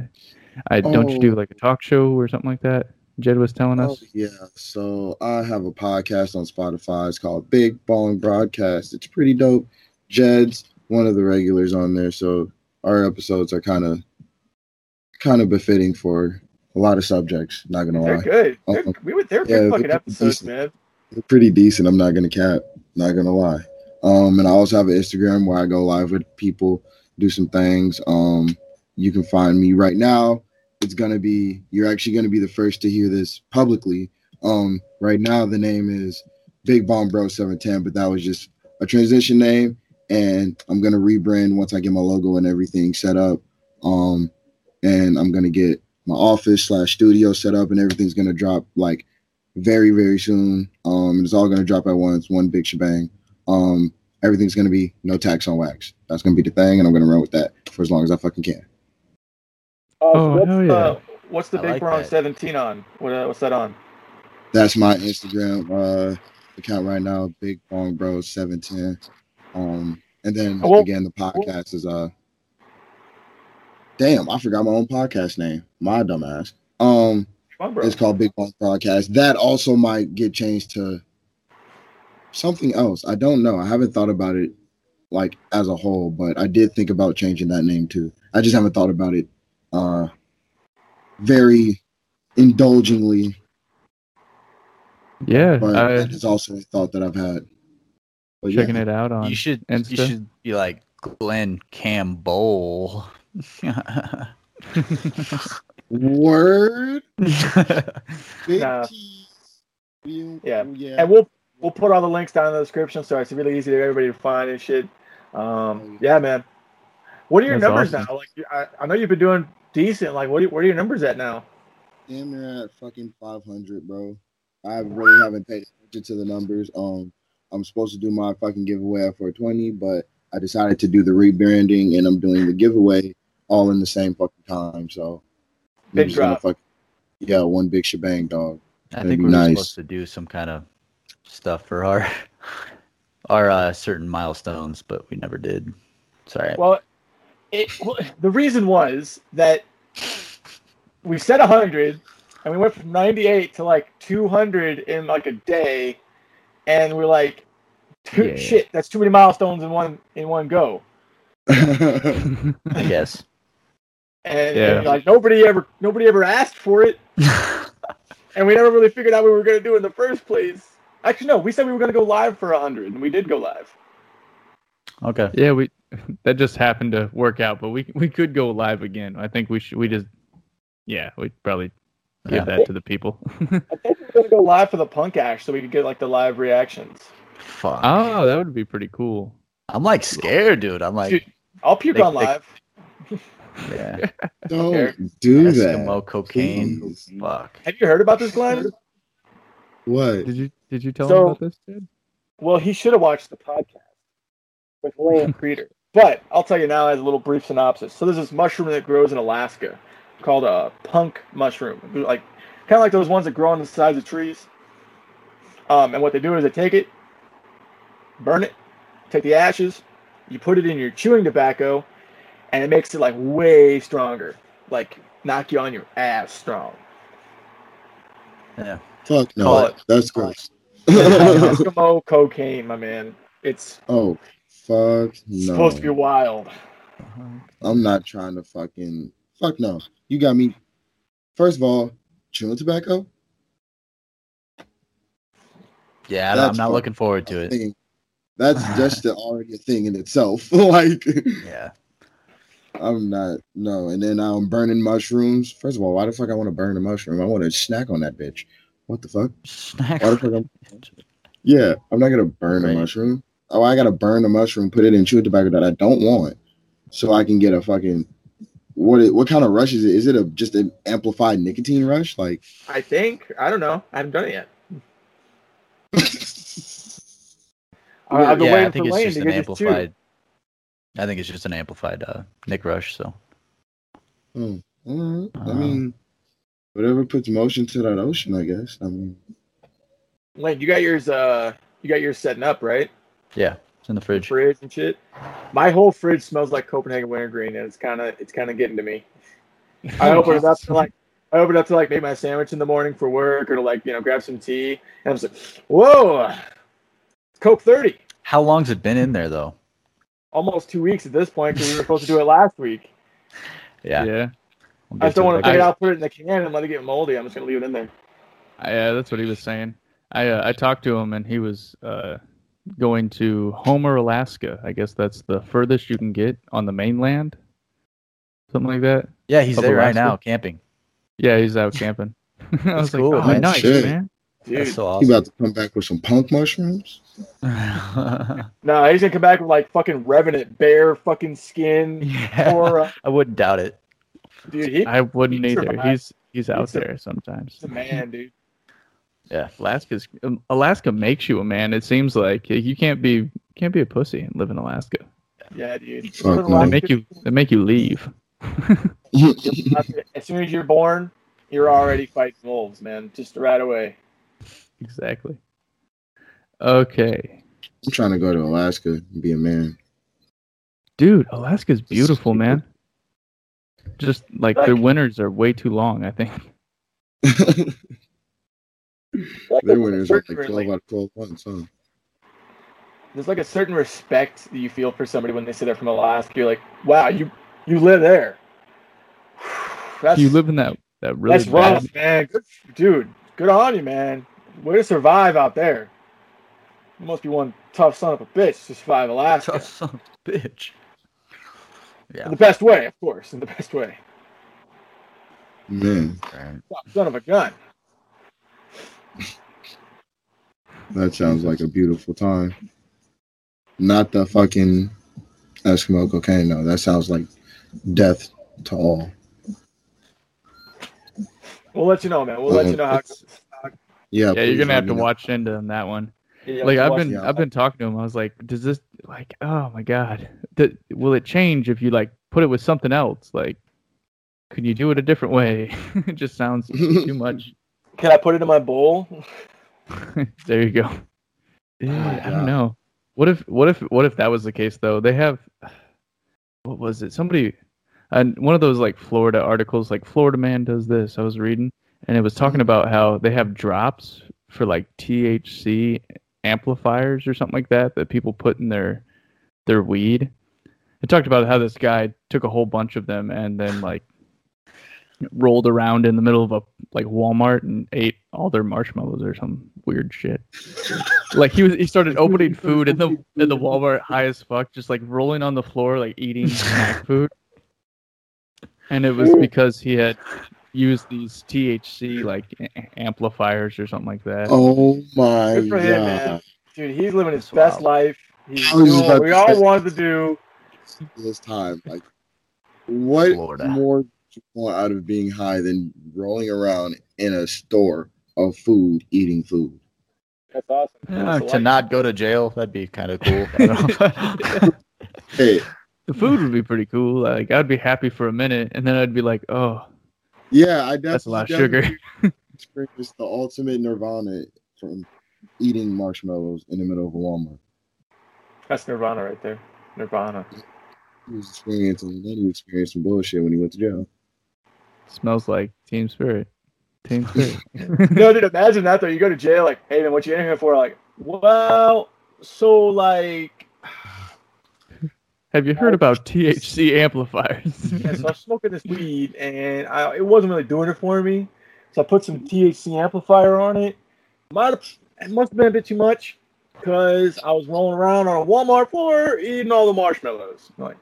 I don't you do Oh. like a talk show or something like that? Jed was telling Oh, us. yeah. So I have a podcast on Spotify. It's called Big Bong Broadcast. It's pretty dope. Jed's one of the regulars on there, so our episodes are kind of kind of befitting for a lot of subjects. Not gonna They're lie, good. They're, Oh, we were, they're yeah, good they're fucking episodes, decent. man. they're pretty decent. I'm not gonna cap. Not gonna lie. Um, and I also have an Instagram where I go live with people, do some things. Um, you can find me right now. It's gonna be you're actually gonna be the first to hear this publicly. Um, right now the name is Big Bong Bro 710, but that was just a transition name, and I'm gonna rebrand once I get my logo and everything set up. Um, and I'm gonna get my office slash studio set up, and everything's gonna drop like very very soon. Um, it's all gonna drop at once, one big shebang. Um, everything's gonna be no tax on wax. That's gonna be the thing, and I'm gonna run with that for as long as I fucking can. Uh, Oh, what's, hell yeah. uh, what's the I Big like Bronx that. 17 on? What, uh, what's that on? That's my Instagram uh, account right now, Big Bong Bro 710. Um, and then Oh, well- again, the podcast is uh, damn, I forgot my own podcast name. My dumbass. Um, on, it's called Big Bong Podcast. That also might get changed to something else. I don't know. I haven't thought about it like as a whole, but I did think about changing that name too. I just haven't thought about it uh very indulgently, Yeah, but I that is also a thought that I've had. But yeah. checking it out on. you should you should be like Glenn Campbell. Word. <laughs> Nah. Yeah. yeah. And we'll we'll put all the links down in the description, so it's really easy for everybody to find and shit. Um, yeah, man. What are your That's numbers awesome. now? Like, I, I know you've been doing decent. Like, what are, what are your numbers at now? damn near at fucking 500, bro. I really haven't paid attention to the numbers. Um, I'm supposed to do my fucking giveaway at 420, but I decided to do the rebranding and I'm doing the giveaway all in the same fucking time. So Big drop. fuck- yeah, one big shebang, dog. I That'd think be we were nice. supposed to do some kind of stuff for our <laughs> our uh, certain milestones, but we never did. Sorry. Well, it, well, the reason was that we set 100 and we went from 98 to like 200 in like a day and we're like "Too- Yeah. shit that's too many milestones in one in one go I guess. <laughs> and, Yeah. and, like nobody ever nobody ever asked for it <laughs> and we never really figured out what we were going to do in the first place actually no we said we were going to go live for 100 and we did go live okay. Yeah, we <laughs> that just happened to work out, but we we could go live again. I think we should. We just yeah, we'd probably give Yeah. that to the people. <laughs> i think we were going to go live for the punk ash so we could get like the live reactions Fuck. oh, that would be pretty cool. I'm like scared, dude. I'm like, Dude, i'll puke They- on they- live yeah. <laughs> Don't do that. Eskimo cocaine. Please. Fuck. have you heard about this glenn What? Did you did you tell So- him about this, dude? Well, he should have watched the podcast with Lane Creeder. But I'll tell you now as a little brief synopsis. So there's this mushroom that grows in Alaska called a punk mushroom, like kind of like those ones that grow on the sides of trees. Um, and what they do is they take it, burn it, take the ashes, you put it in your chewing tobacco, and it makes it like way stronger, like knock you on your ass strong. Yeah. Fuck Call no. it. That's gross. Eskimo <laughs> cocaine, my man. It's oh, fuck no. supposed to be wild. Uh-huh. I'm not trying to fucking fuck no. You got me. First of all, chewing tobacco. Yeah, I- That's I'm not fun. looking forward to it. Thing. That's <laughs> just a- already a thing in itself. <laughs> like Yeah. I'm not no. And then I'm burning mushrooms. First of all, why the fuck I want to burn a mushroom? I want to snack on that bitch. What the fuck? Snack. Why the fuck I'm, yeah, I'm not gonna burn Right. a mushroom. Oh, I gotta burn the mushroom, put it in chewing tobacco that I don't want, so I can get a fucking what? It, what kind of rush is it? Is it a just an amplified nicotine rush? Like, I think. I don't know. I haven't done it yet. I- <laughs> I've been yeah, waiting I think for it's Lane just an get his amplified. I think it's just an amplified uh, Nick Rush. So all right. I Uh, mean, whatever puts motion to that ocean, I guess. I mean, Lane, you got yours. Uh, you got yours setting up, right? Yeah, it's in the fridge. Fridge and shit. My whole fridge smells like Copenhagen wintergreen, and it's kind of it's kind of getting to me. I open it up to like I open it up to like make my sandwich in the morning for work, or to like you know grab some tea, and I'm just like, whoa, Coke thirty. How long's it been in there though? Almost two weeks at this point because we were supposed to do it last week. Yeah. yeah. we'll I get just don't want to take it out, put it in the can, and let it get moldy. I'm just gonna leave it in there. Yeah, that's what he was saying. I uh, I talked to him and he was uh, going to Homer, Alaska. I guess that's the furthest you can get on the mainland, something like that. Yeah, he's Of there right now camping. Yeah, he's out camping. <laughs> I was like, cool, oh, man. nice, Shit. man. Dude, That's so he awesome. about to come back with some punk mushrooms. <laughs> no, he's gonna come back with like fucking revenant bear fucking skin. yeah, Or uh, <laughs> I wouldn't doubt it. dude, he, I wouldn't He's either. survived. He's he's out He's a- there sometimes. he's a man, dude. Yeah, Alaska's um, Alaska makes you a man. It seems like you can't be can't be a pussy and live in Alaska. Yeah, dude. Fuck They make you they make you leave. <laughs> as soon as you're born, you're already fighting wolves, man. Just right away. exactly. Okay, I'm trying to go to Alaska and be a man. dude, Alaska's beautiful, man. Just like their winters are way too long. I think. <laughs> Their winners are like 12 out of 12 months, huh? There's like a certain respect that you feel for somebody when they say they're from Alaska. You're like, wow, you you live there. <sighs> That's you live in that that really that's bad. rough, man. Good, dude, good on you, man. Way to survive out there. You must be one tough son of a bitch to survive Alaska. tough son of a bitch. Yeah, In the best way, of course. In the best way. Man, right. Son of a gun. That sounds like a beautiful time. Not the fucking Eskimo cocaine, though. That sounds like death to all. We'll let you know, man. We'll let you know how. It's- Yeah, yeah, you're gonna have to know. watch into that one. Yeah, like I've been yeah. I've been talking to him. I was like, does this like oh my god, Th- will it change if you like put it with something else? Like, can you do it a different way? <laughs> it just sounds too <laughs> much. Can I put it in my bowl? <laughs> there you go. Yeah, my I don't know. What if what if what if that was the case though? They have what was it? Somebody and one of those like Florida articles, like Florida man does this. I was reading, and it was talking mm-hmm. about how they have drops for like THC amplifiers or something like that that people put in their their weed. It talked about how this guy took a whole bunch of them and then like rolled around in the middle of a like Walmart and ate all their marshmallows or some weird shit. like he was he started opening <laughs> food in the in the Walmart high as fuck, just like rolling on the floor, like eating snack <laughs> food. And it was because he had used these THC like a- amplifiers or something like that. Oh my Good for him, man. god! Dude, he's living his That's best wild. life. He's I was just doing what about we to all say- wanted to do. This time, like, what Florida. more do you out of being high than rolling around in a store of food, eating food? That's awesome. Yeah, to not go to jail, that'd be kind of cool. <laughs> I don't know. <laughs> Hey, The food would be pretty cool. Like I'd be happy for a minute, and then I'd be like, "Oh, yeah, I definitely that's a lot of sugar." <laughs> It's the ultimate nirvana from eating marshmallows in the middle of a Walmart. That's Nirvana right there. Nirvana. He was experiencing, then he experienced some bullshit when he went to jail. Smells like Teen Spirit. Teen <laughs> Spirit. <laughs> no, dude, imagine that though. You go to jail, like, hey man, what you in here for? Like, well, so like, <sighs> Have you heard oh. about THC amplifiers? <laughs> yeah, so I was smoking this weed and I, it wasn't really doing it for me. So I put some THC amplifier on it. Might have, it must have been a bit too much because I was rolling around on a Walmart floor eating all the marshmallows. Like,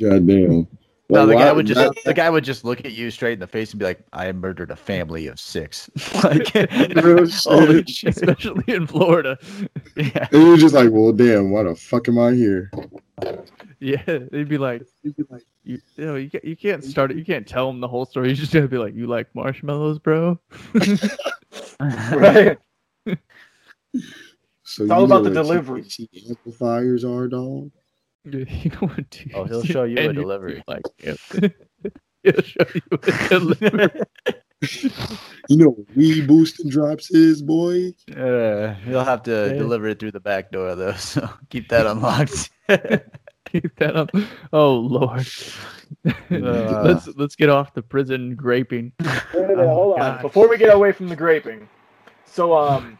God damn. No, the why- guy would just that- the guy would just look at you straight in the face and be like, "I murdered a family of six. <laughs> like, <laughs> Real shit. <laughs> holy shit. Especially in Florida. Yeah. And you're just like, well, damn, why the fuck am I here? Yeah, they'd be like, you, you know, you, you can't start it. You can't tell them the whole story. You just gotta be like, you like marshmallows, bro? right? So It's all about know the what delivery. THC amplifiers are, dog. <laughs> You know what THC Oh, he'll show you a delivery. Like, yep. <laughs> he'll show you a <laughs> delivery. You know what weed boosting drops is, boy. Uh, you'll have to Yeah. deliver it through the back door though, so keep that unlocked. Keep that up. Oh Lord. let's let's get off the prison graping. Wait a minute, Oh, hold on. Before we get away from the graping, so um,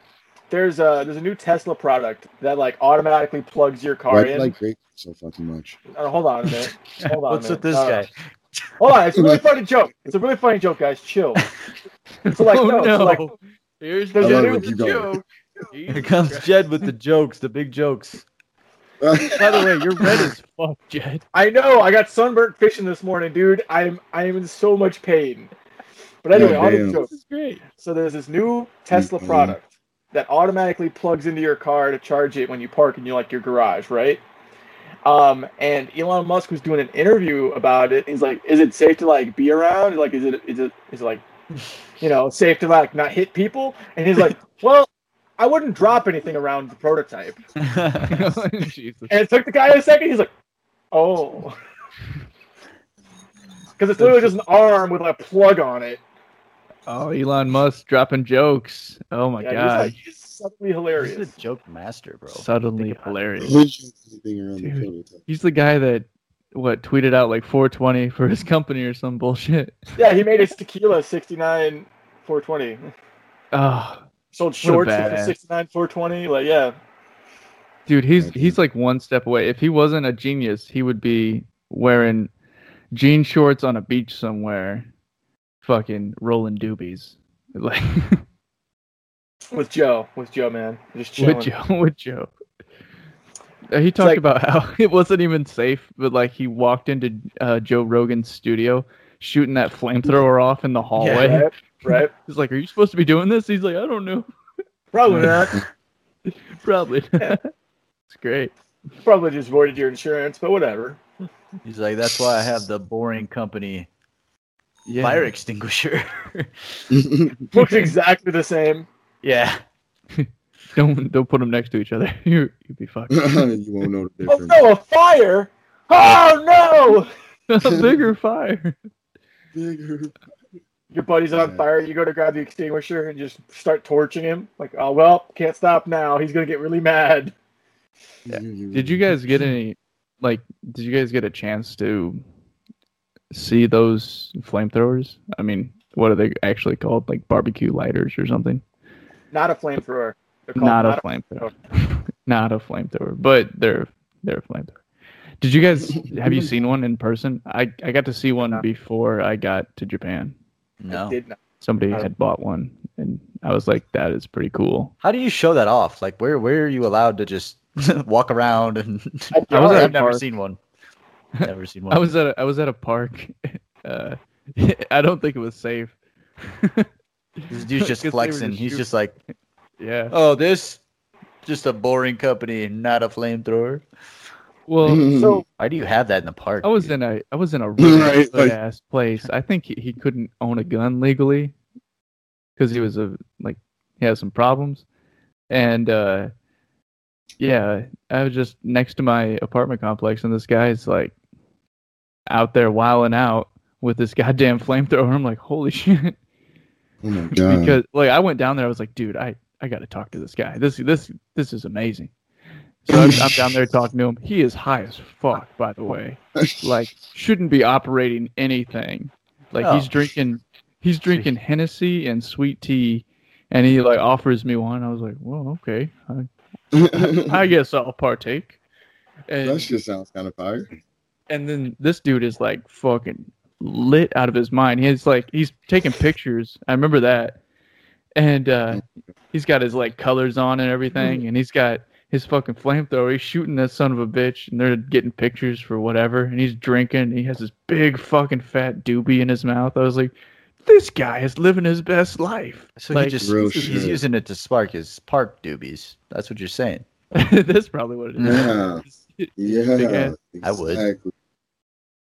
there's a there's a new Tesla product that like automatically plugs your car Why do in. like grape so fucking much? Uh, hold on a minute. Hold on. What's a with this Uh, guy? Hold on. It's a really <laughs> funny joke. It's a really funny joke, guys. Chill. <laughs> So like oh no, no. so, like Here's there's I a love new it. Keep going. joke. Here comes Jed with the jokes, the big jokes. <laughs> By the way, you're red as fuck, Jed. I know. I got sunburnt fishing this morning, dude. I'm I am in so much pain. But anyway, God on the damn. joke. This is great. So there's this new Tesla product that automatically plugs into your car to charge it when you park in your like your garage, right? Um, and Elon Musk was doing an interview about it. He's like, "Is it safe to like be around? Like, is it is it is it like, you know, safe to like not hit people?" And he's like, <laughs> "Well, I wouldn't drop anything around the prototype." <laughs> And it took the guy a second. He's like, "Oh." <laughs> Because it's literally just an arm with a plug on it. Oh, Elon Musk dropping jokes. Oh my Yeah, he's, god. like, he's subtly He's hilarious. a joke master, bro. Suddenly Think about it. hilarious. Anything around the Dude. He's the guy that what tweeted out like 420 for his company or some bullshit. Yeah, he made his tequila 69 420. Oh, ah, Sold shorts for 69 420. Like, yeah. dude, he's he's like one step away. If he wasn't a genius, he would be wearing jean shorts on a beach somewhere, fucking rolling doobies. Like <laughs> With Joe. With Joe, man. Just chilling. with Joe, <laughs> with Joe. Uh, He talked like- about how <laughs> it wasn't even safe, but like he walked into uh, Joe Rogan's studio shooting that flamethrower off in the hallway. Right? Right? He's like, "Are you supposed to be doing this?" He's like, "I don't know. Probably not. Probably." not." it's great. Probably just voided your insurance, but whatever. He's like, that's why I have the boring company Yeah. fire extinguisher. <laughs> Looks exactly the same. yeah. <laughs> Don't don't put them next to each other. <laughs> you you'd be fucked. you won't know the oh, difference. Oh no, a fire! Oh no! a bigger fire. Bigger. Your buddy's on Yeah. fire. You go to grab the extinguisher and just start torching him. Like, oh well, can't stop now. He's gonna get really mad. Yeah. Did you guys get any like did you guys get a chance to see those flamethrowers? I mean, what are they actually called? Like barbecue lighters or something? Not a flamethrower. They're Not a flamethrower. <laughs> Not a flamethrower, but they're they're a flamethrower. Did you guys have you seen one in person? I I got to see one No. before I got to Japan. No. Did not. Somebody had bought one and I was like that is pretty cool. How do you show that off? Like, where where are you allowed to just <laughs> walk around and? I I was at a I've never seen one. Never seen one. I was at a, I was at a park. <laughs> Uh, <laughs> I don't think it was safe. This dude's just <laughs> flexing. just He's just like, Yeah. oh, this, just a boring company, not a flamethrower. Well, So Why do you have that in the park? I was dude? in a I was in a really Right, good like- ass place. I think he, he couldn't own a gun legally because he was a like he had some problems, and uh, yeah, I was just next to my apartment complex, and this guy's like out there wilding out with this goddamn flamethrower. I'm like, holy <laughs> shit! Oh my god. because like I went down there, I was like, dude, I I got to talk to this guy. This this this is amazing. So I'm, I'm down there talking to him. He is high as fuck, by the way. Like shouldn't be operating anything. Like Oh. he's drinking he's drinking Hennessy and sweet tea, and he like offers me one. I was like, well, okay, I, I <laughs> guess I'll partake. And that shit sounds kind of fire. And then this dude is like fucking lit out of his mind. He's like he's taking pictures. I remember that. And uh he's got his like colors on and everything and he's got his fucking flamethrower. He's shooting that son of a bitch and they're getting pictures for whatever and he's drinking and he has this big fucking fat doobie in his mouth. I was like this guy is living his best life. So like, he just Real he's using it to spark his park doobies. That's what you're saying. <laughs> That's probably what it is. Yeah. <laughs> Big ass. I would.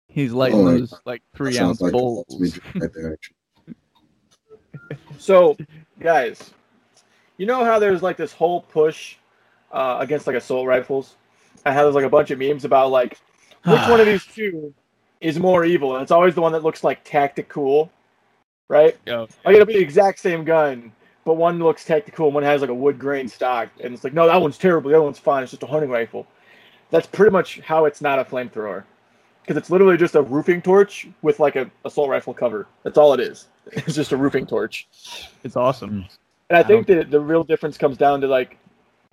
Exactly. He's lighting Oh, those like three ounce like bowls. right <laughs> there. So, guys, you know how there's like this whole push uh, against like assault rifles? I have like a bunch of memes about like which one of these <sighs> two is more evil, and it's always the one that looks like tactical, right? Yo, Like it'll be the exact same gun, but one looks tactical and one has like a wood grain stock, and it's like no, that one's terrible, the other one's fine. It's just a hunting rifle. That's pretty much how it's not a flamethrower, because it's literally just a roofing torch with like a assault rifle cover. That's all it is. <laughs> It's just a roofing torch. it's awesome. Hmm. And I I think that the real difference comes down to like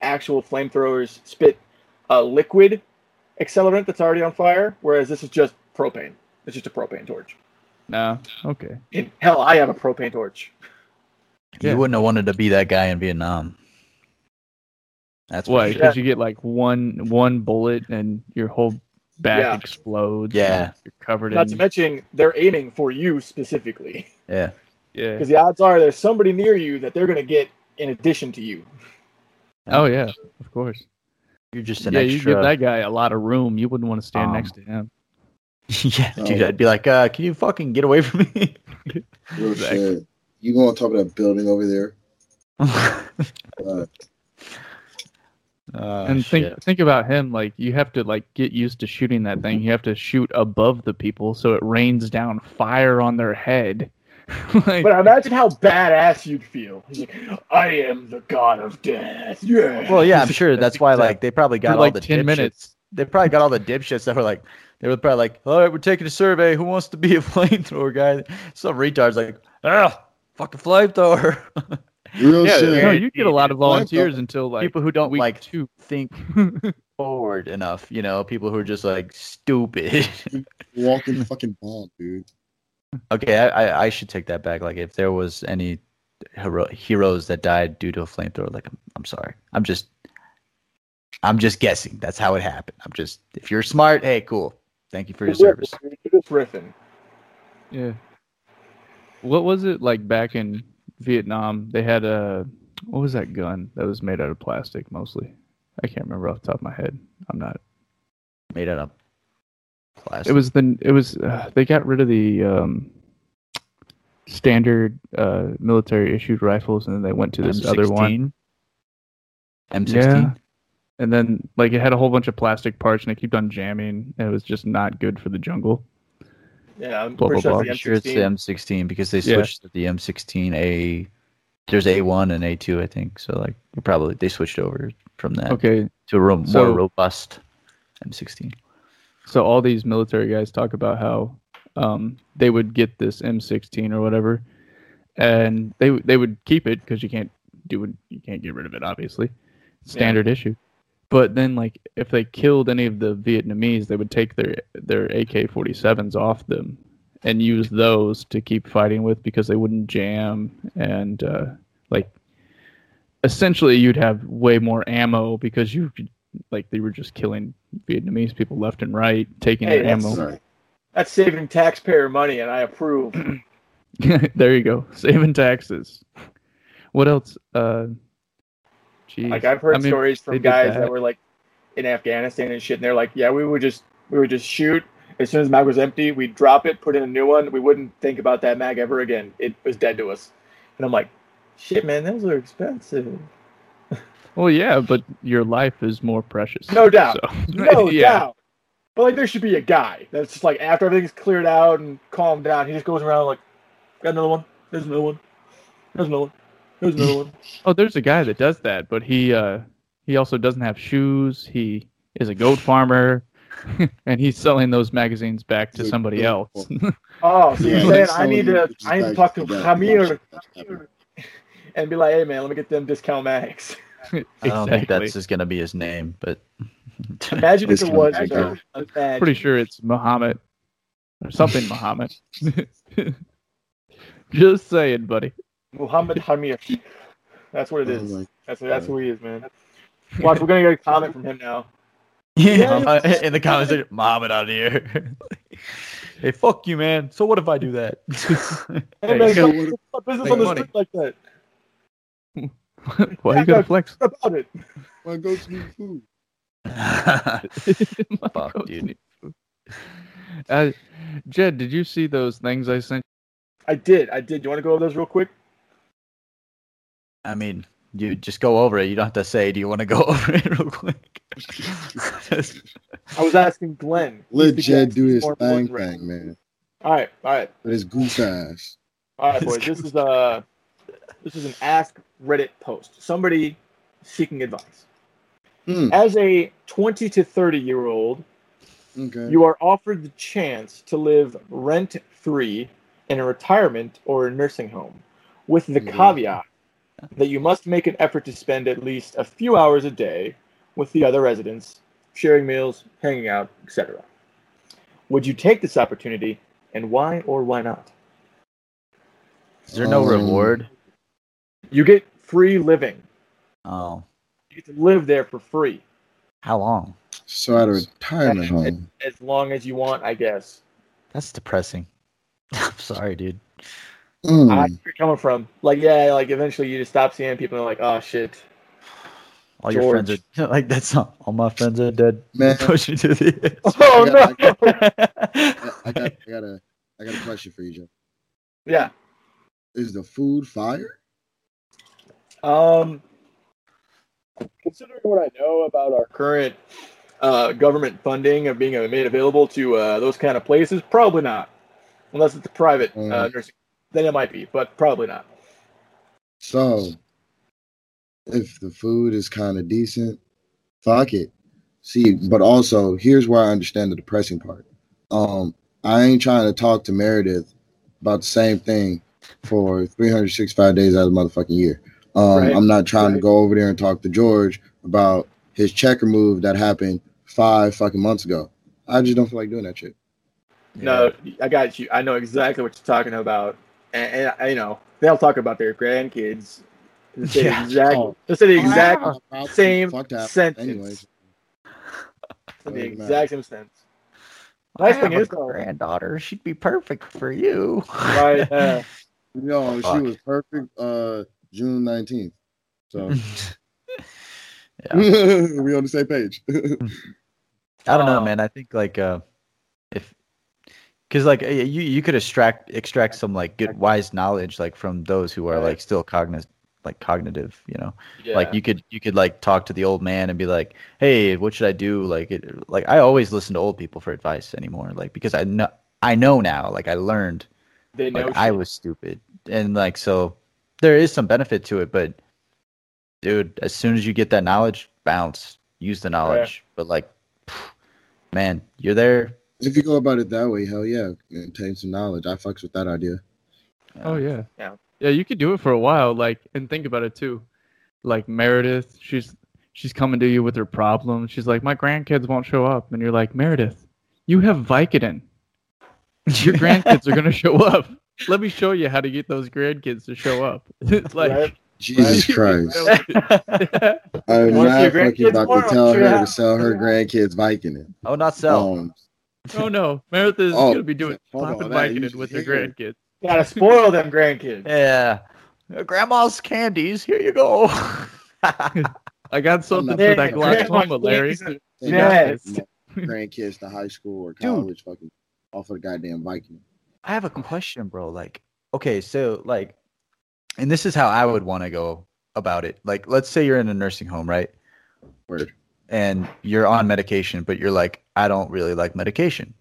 actual flamethrowers spit a liquid accelerant that's already on fire, whereas this is just propane. It's just a propane torch. No, okay. And hell, I have a propane torch. Yeah. You wouldn't have wanted to be that guy in Vietnam. That's Why? what. Because you get like one one bullet and your whole back Yeah. explodes. Yeah. You're covered Not in. to mention, they're aiming for you specifically. Yeah. yeah. Because the odds are there's somebody near you that they're going to get in addition to you. Oh yeah, of course. You're just an yeah, you give that guy a lot of room. You wouldn't want to stand Um, next to him. <laughs> yeah, dude. Oh. I'd be like, uh, can you fucking get away from me? Real <laughs> Exactly. shit. You go on top of that building over there. <laughs> Uh, Oh, and think shit. think about him. Like you have to like get used to shooting that thing. You have to shoot above the people so it rains down fire on their head. <laughs> like, But imagine how badass you'd feel. He's like, I am the god of death. Yeah. Well, yeah, I'm sure <laughs> that's why. Like, they probably got For, all like, the 10 dipshits. minutes. They probably got all the dipshits that were like, they were probably like, all right, we're taking a survey. Who wants to be a <laughs> flamethrower guy? Some retards like, ah, oh, fucking flamethrower. Real Yeah, shit. no, you get a lot of volunteers until like People who don't week like two. think <laughs> forward enough. You know, people who are just like stupid. Walking the fucking bomb, dude. okay, I, I I should take that back. Like, if there was any hero- heroes that died due to a flamethrower, like, I'm, I'm sorry. I'm just. I'm just guessing. That's how it happened. I'm just. If you're smart, hey, cool. Thank you for your service. Just riffing. Yeah. What was it like back in Vietnam? They had a what was that gun that was made out of plastic mostly? I can't remember off the top of my head. I'm not. Made out of plastic. It was the it was uh, they got rid of the um standard uh, military issued rifles, and then they went to this other one. M16. Yeah. And then like it had a whole bunch of plastic parts, and it kept on jamming. And it was just not good for the jungle. Yeah, I'm Blah, pretty blah, sure blah. it's I'm the sure it's the M16. M16 because they Yeah. switched to the M16A. There's A1 and A2, I think. So like, probably they switched over from that Okay, to a ro- more robust M16. so all these military guys talk about how um, they would get this M16 or whatever, and they they would keep it because you can't do it, you can't get rid of it, obviously, standard issue. But then, like, if they killed any of the Vietnamese, they would take their their AK-47s off them and use those to keep fighting with because they wouldn't jam and uh, like essentially you'd have way more ammo because you could- like they were just killing Vietnamese people left and right, taking Hey, their that's- ammo. That's saving taxpayer money, and I approve. <laughs> there you go, saving taxes. What else? Uh, geez. Like I've heard I mean, stories from guys that. that. were like in Afghanistan and shit, and they're like, "Yeah, we would just we would just shoot as soon as mag was empty, we'd drop it, put in a new one. We wouldn't think about that mag ever again. It was dead to us." And I'm like, "Shit, man, those are expensive." <laughs> Well, yeah, but your life is more precious. No doubt. So, <laughs> No <laughs> yeah. doubt. But like, there should be a guy that's just like after everything's cleared out and calmed down, he just goes around like, "Got another one? There's another one. There's another one. There's another one." <laughs> Oh, there's a guy that does that, but he uh he also doesn't have shoes. He is a goat farmer, <laughs> and he's selling those magazines back to somebody else. <laughs> Oh, so you're Yeah, saying I need to I need to talk to that. Hamir and be like, hey man, let me get them discount mags. I don't think that's just gonna be his name, but Imagine if it was. mag. though. Pretty sure it's Muhammad or something Muhammad. Just saying, buddy. Muhammad Hamir. That's what it is. Oh That's that's who he is, man. Watch, we're gonna get a comment from him now. yeah, in the comments, like, Mohammed out here. hey, fuck you, man. So what if I do that? <laughs> Hey, Hey, man, so don't what- business on the money. street like that. <laughs> Why you gotta flex? About it? Wanna go to the food? <laughs> My Fuck, goat dude. need food. Uh, Jed, did you see those things I sent? I did. I did. Do you want to go over those real quick? I mean, you just go over it. You don't have to say, "Do you want to go <laughs> over it real quick?" I was asking Glenn. Let Jed do He's his thing, thing, man. All right, all right, With his goose ass. all right, boys. This is uh this is an Ask Reddit post. Somebody seeking advice. Hmm. As a 20 to 30 year old, Okay. you are offered the chance to live rent free in a retirement or a nursing home, with the Mhm. caveat that you must make an effort to spend at least a few hours a day with the other residents, sharing meals, hanging out, etc. Would you take this opportunity, and why or why not? Is there no Um, reward? You get free living. Oh, You get to live there for free how long? So at a retirement home. as long as you want, I guess. That's depressing. <laughs> I'm sorry, dude. Mm. I see where you're coming from. Like, yeah, like eventually you just stop seeing people and like, oh shit. All your friends are <laughs> like that's not, all my friends are dead. Man. <laughs> push you to the edge. <laughs> Oh I got- no. I got, I got a, I got a question for you, Joe. yeah. Is the food fire? Um, considering what I know about our current uh, government funding of being made available to uh, those kind of places, probably not. Unless it's a private uh, Mm. nursing, then it might be, but probably not. So, if the food is kind of decent, fuck it. See, but also here's where I understand the depressing part. Um, I ain't trying to talk to Meredith about the same thing for 365 days out of the motherfucking year. Um, Right. I'm not trying to go over there and talk to George about his checker move that happened five fucking months ago. I just don't feel like doing that shit. No, I got you. I know exactly what you're talking about, and, and I- you know they'll talk about their grandkids. They say Yeah. exactly. Oh. They say the exact, I'll- same fuck sentence. Anyways, the Doesn't exact same sentence. I Nice thing a is, though, granddaughter. She'd be perfect for you. right? Uh, no, <laughs> she was perfect. Uh, June 19th. So. <laughs> <laughs> We on the same page. I don't know, Oh. man. I think like uh, if Because like you you could extract extract some like good wise knowledge like from those who are like still cognitive like cognitive you know? Yeah. like you could you could like talk to the old man and be like hey what should i do? Like it like i always listen to old people for advice anymore like because i know i know now like i learned they know. like i was stupid. And like so there is some benefit to it but dude as soon as you get that knowledge bounce. Use the knowledge. But like man you're there If you go about it that way, hell yeah, and take some knowledge. I fucks with that idea. Oh yeah. Yeah. Yeah, you could do it for a while, like and think about it too. Like Meredith, she's she's coming to you with her problem. She's like, My grandkids won't show up and you're like, Meredith, you have Vicodin. <laughs> Your grandkids are gonna <laughs> show up. Let me show you how to get those grandkids to show up. It's <laughs> like Right? Jesus Christ. I'm Want not fucking about more? to tell her to sell her grandkids Vicodin. oh not sell Um, Oh no, Meredith is Oh, gonna be doing hold on, popping that- Vicodin with her grandkids. Gotta spoil them grandkids. <laughs> yeah grandma's candies here you go <laughs> I got something for that glaucoma, Larry. candies. You got Yes. <laughs> grandkids to high school or Dude. college fucking off of the goddamn Viking. I have a question, bro. Like, okay, so like, and this is how I would want to go about it. Like, let's say you're in a nursing home, right? Word. And you're on medication, but you're like, I don't really like medication.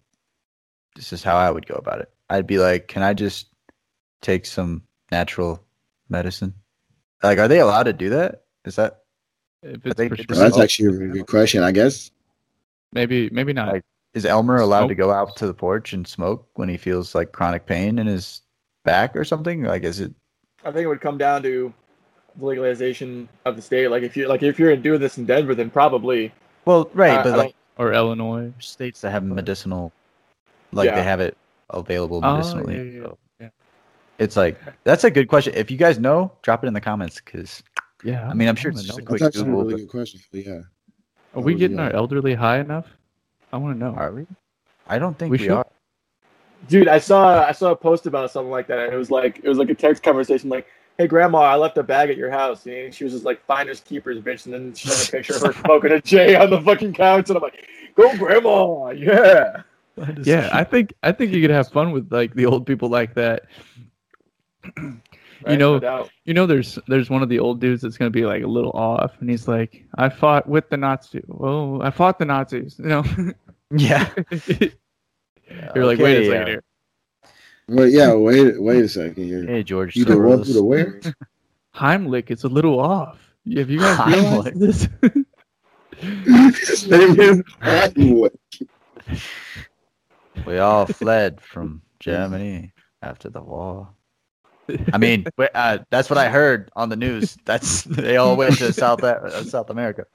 This is how I would go about it. I'd be like, can I just take some natural medicine? Like, are they allowed to do that? Is that If it's think Well, that's actually a really good question. I guess maybe maybe not. Like- is Elmer allowed to go out to the porch and smoke when he feels like chronic pain in his back or something? Like, is it? I think it would come down to the legalization of the state. Like if you like if you're doing this in Denver, then probably. Well, right, I- but like. or Illinois. states that have medicinal, like Yeah. they have it available Oh, medicinally. yeah, yeah, so yeah. It's like that's a good question. If you guys know, drop it in the comments because Yeah, I mean I'm sure it's just a quick that's actually a really But good question. But yeah, Are That we oh, getting our elderly high enough? I want to know. are we? I don't think We we, should. are. Dude, I saw I saw a post about something like that. And it was like it was like a text conversation, like, "Hey, Grandma, I left a bag at your house." And she was just like, "Finders keepers, bitch." And then she sent a picture of her smoking a J on the fucking couch, and I'm like, "Go, Grandma, yeah." Yeah, I think I think you could have fun with like the old people like that. Right? know- No. You know, there's there's one of the old dudes that's gonna be like a little off, and he's like, "I fought with the Nazis. Oh, I fought the Nazis." You know, yeah. <laughs> you're like, wait a Okay, second here. Well, yeah. Wait, wait a second here. Hey George. You the one Soros. the where? Heimlich is a little off. Have you guys realized Heimlich. this? His <laughs> name is Heimlich. We all fled from Germany after the war. I mean, <laughs> uh, that's what I heard on the news. That's they all went to South uh, South America.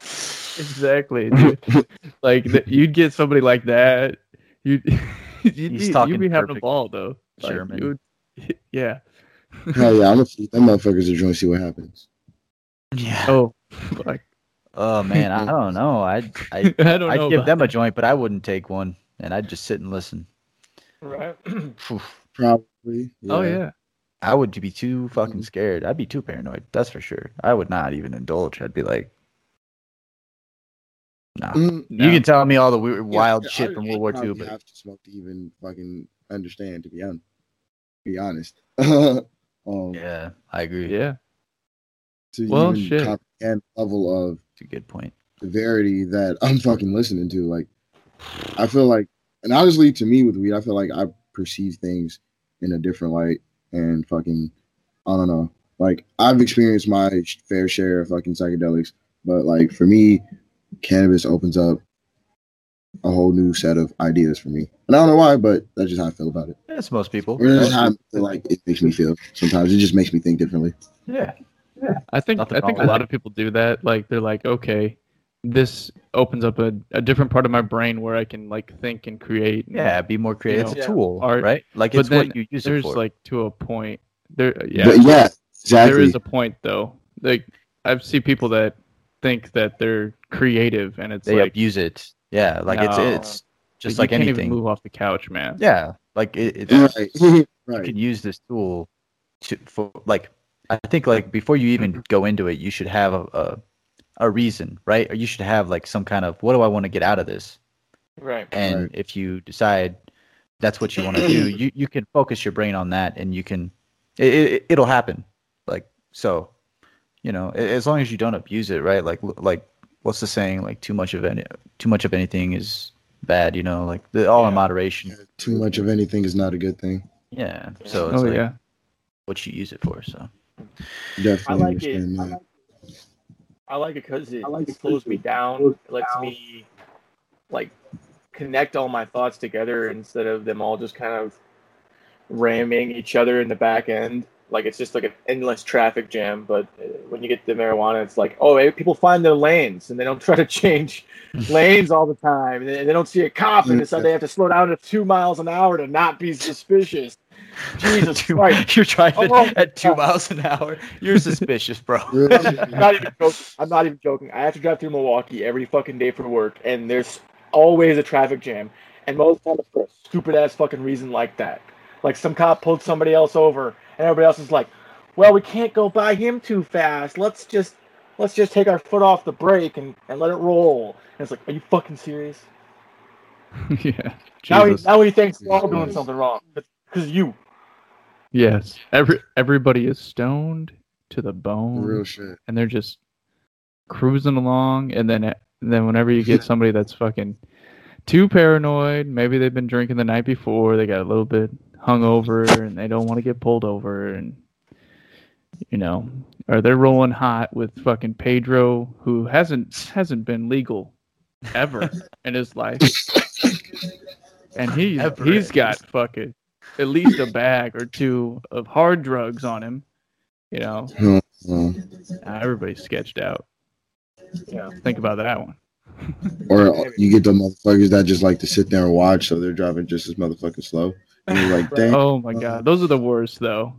exactly. dude. like th- you'd get somebody like that. You'd <laughs> <laughs> you'd, He's you'd be having a ball though. Like, German. would- <laughs> yeah. Hell yeah, I'm gonna feed them motherfuckers to join see what happens. Yeah. Oh, fuck. Oh man, I don't know. <laughs> I I I don't I'd know. give about them a joint, but I wouldn't take one, and I'd just sit and listen. Right. <clears throat> Phew. Probably. Oh yeah. I would be too fucking Mhm. scared. I'd be too paranoid. That's for sure. I would not even indulge. I'd be like, no. Mm, You can tell me all the weird, wild yeah, shit I- from I World War II, probably but have to smoke to even fucking understand. To be honest, be honest. <laughs> um, yeah, I agree. Yeah. to Well, even shit. comprehend level of It's a good point. severity that I'm fucking listening to. Like, I feel like, and honestly, to me with weed, I feel like I perceive things in a different light, and fucking, I don't know. Like, I've experienced my fair share of fucking psychedelics, but like for me, cannabis opens up a whole new set of ideas for me, and I don't know why, but that's just how I feel about it. That's most people. Or that's how I feel like it makes me feel. Sometimes it just makes me think differently. Yeah. yeah. I think I think a lot of people do that. Like they're like, okay, this opens up a, a different part of my brain where I can like think and create. and- Yeah, be more creative. know, it's a tool, art. right? Like But it's then what you use it There's for. like to a point. There, yeah, But yeah, exactly. there is a point though. Like I've seen people that think that they're creative, and it's they like abuse it. Yeah, like it's No. it's just you like can't anything. even move off the couch, man. Yeah, like it, it's right. <laughs> you right. can use this tool to for like I think like before you even go into it, you should have a, a a reason, right? Or you should have like some kind of what do I want to get out of this? Right. And Right. if you decide that's what you want to do, you you can focus your brain on that, and you can it, it it'll happen. Like so, you know, as long as you don't abuse it, right? Like like what's the saying? Like too much of any too much of anything is bad. You know, like the, all in Yeah. moderation. Too much of anything is not a good thing. Yeah. So it's Oh like yeah. what you use it for. So Definitely I like it. understand I that. like, I like it because it, it slows me down. It lets me like connect all my thoughts together instead of them all just kind of ramming each other in the back end. Like it's just like an endless traffic jam. But uh, when you get the marijuana, it's like, oh, eh, people find their lanes and they don't <laughs> try to change <laughs> lanes all the time. They, they don't see a cop and so they have to slow down to two miles an hour to not be suspicious. <laughs> Jesus Two- Christ. you're driving Oh, at two miles an hour. You're suspicious, bro. I'm not even joking. I'm not even joking. I have to drive through Milwaukee every fucking day for work, and there's always a traffic jam. And most of the for a stupid ass fucking reason like that. Like some cop pulled somebody else over, and everybody else is like, "Well, we can't go by him too fast. Let's just let's just take our foot off the brake and, and let it roll." And it's like, "Are you fucking serious?" <laughs> yeah. Now he Jesus. now he thinks we're all doing something wrong because you. Yes. Every everybody is stoned to the bone, Real shit. and they're just cruising along. And then then whenever you get <laughs> somebody that's fucking too paranoid, maybe they've been drinking the night before, they got a little bit hungover, and they don't want to get pulled over, and you know, or they're rolling hot with fucking Pedro, who hasn't hasn't been legal ever <laughs> in his life, and he Ever. he's got fucking at least a bag or two of hard drugs on him. You know, uh, everybody's sketched out. Yeah. Think about that one. or <laughs> you get the motherfuckers that just like to sit there and watch, so they're driving just as motherfucking slow. And you're like, dang, Oh my god, uh, those are the worst though.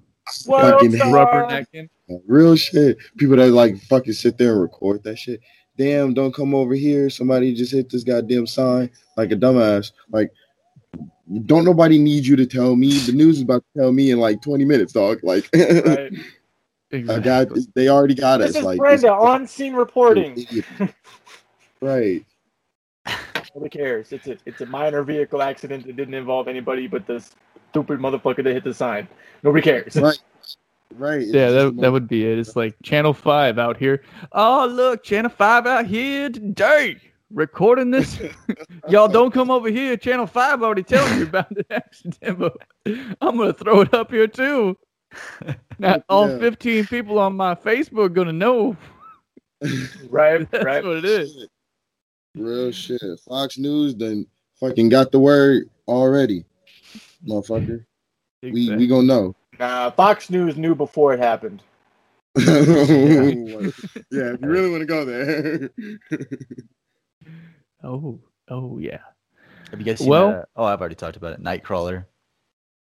Fucking hell. Uh, rubbernecking. real shit. People that like fucking sit there and record that shit. Damn, don't come over here. Somebody just hit this goddamn sign like a dumbass. Like, don't nobody need you to tell me. The news is about to tell me in like 20 minutes, dog. Like, <laughs> Right. I got, they already got This us. is like, Brenda on scene reporting. <laughs> right. Nobody cares. It's a it's a minor vehicle accident that didn't involve anybody but this stupid motherfucker that hit the sign. Nobody cares. Right. <laughs> Right. It's Yeah, that, that would be it. It's like Channel 5 out here. Oh, look, Channel 5 out here today recording this. <laughs> Y'all don't come over here. Channel 5 already telling you about the accident, but I'm going to throw it up here too. <laughs> Now, all Yeah. 15 people on my Facebook going to know. Right, That's right. what it is. Real shit. Fox News done fucking got the word already, motherfucker. We we gonna know. Nah, Fox News knew before it happened. <laughs> yeah, if you really want to go there. <laughs> Oh, oh, yeah. Have you guys seen Well- that? Oh, I've already talked about it. Nightcrawler.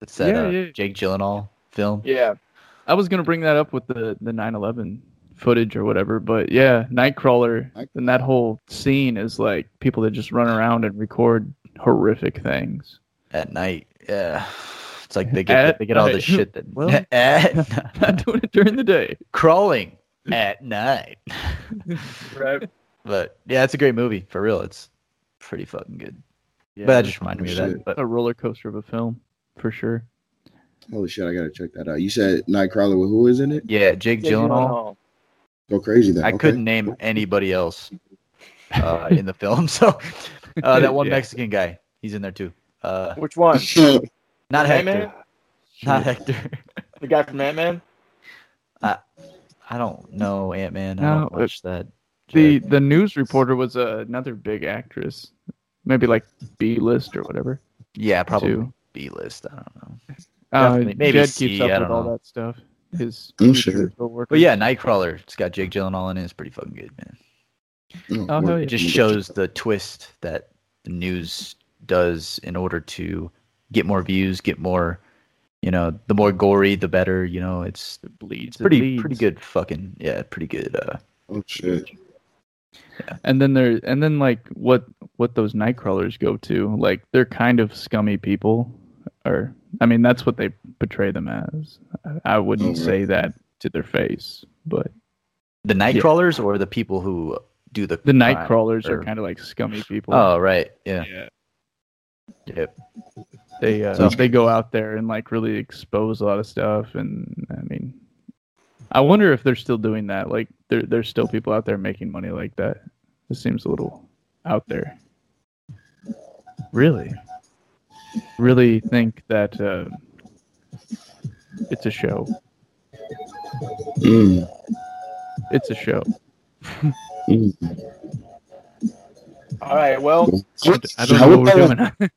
It's that Yeah, uh, yeah. Jake Gyllenhaal film. Yeah. I was gonna bring that up with the the 9/11 footage or whatever, but yeah, Nightcrawler and that whole scene is like people that just run around and record horrific things. at night. Yeah, it's like they get At they get all the shit that Well, <laughs> at <laughs> Not doing it during the day. crawling at night. <laughs> Right. But yeah, it's a great movie for real. It's pretty fucking good. Yeah, but that just reminded me of that. But a roller coaster of a film for sure. Holy shit, I gotta check that out. You said Nightcrawler with who is in it? yeah, Jake Jake Gyllenhaal. Gyllenhaal. Go crazy then. I okay. couldn't name anybody else uh, in the film. <laughs> So uh, that one Yeah. Mexican guy, he's in there too. Uh, Which one? <laughs> not Hector. Ant-Man? Not Hector. The guy from Ant Man? I don't know Ant Man. I No, don't watch that. The shit. the news reporter was uh, another big actress, maybe like B list or whatever. yeah, probably. B list. I don't know. Uh, Maybe Jed C, keeps up I with don't all know. that stuff. His I'm sure. But yeah, Nightcrawler. It's got Jake Gyllenhaal in it. It's pretty fucking good, man. Oh, hell yeah. It just shows the twist that the news does in order to get more views, get more, you know, the more gory, the better. You know, it's it bleeds. it pretty leads. pretty good. Fucking yeah, pretty good. Uh, Oh shit. Yeah. And then there, and then like what what those night crawlers go to, like they're kind of scummy people, or I mean that's what they portray them as. I, I wouldn't Oh, say that to their face, but the night Yeah. crawlers or the people who do the the night crawlers or- are kind of like scummy people. Oh right, yeah, yeah. yep. They uh, So- they go out there and like really expose a lot of stuff, and I mean, I wonder if they're still doing that. Like, there there's still people out there making money like that. It seems a little out there. Really, really think that uh, it's a show. Mm, It's a show. mm. <laughs> All right. Well, I don't know what we're doing.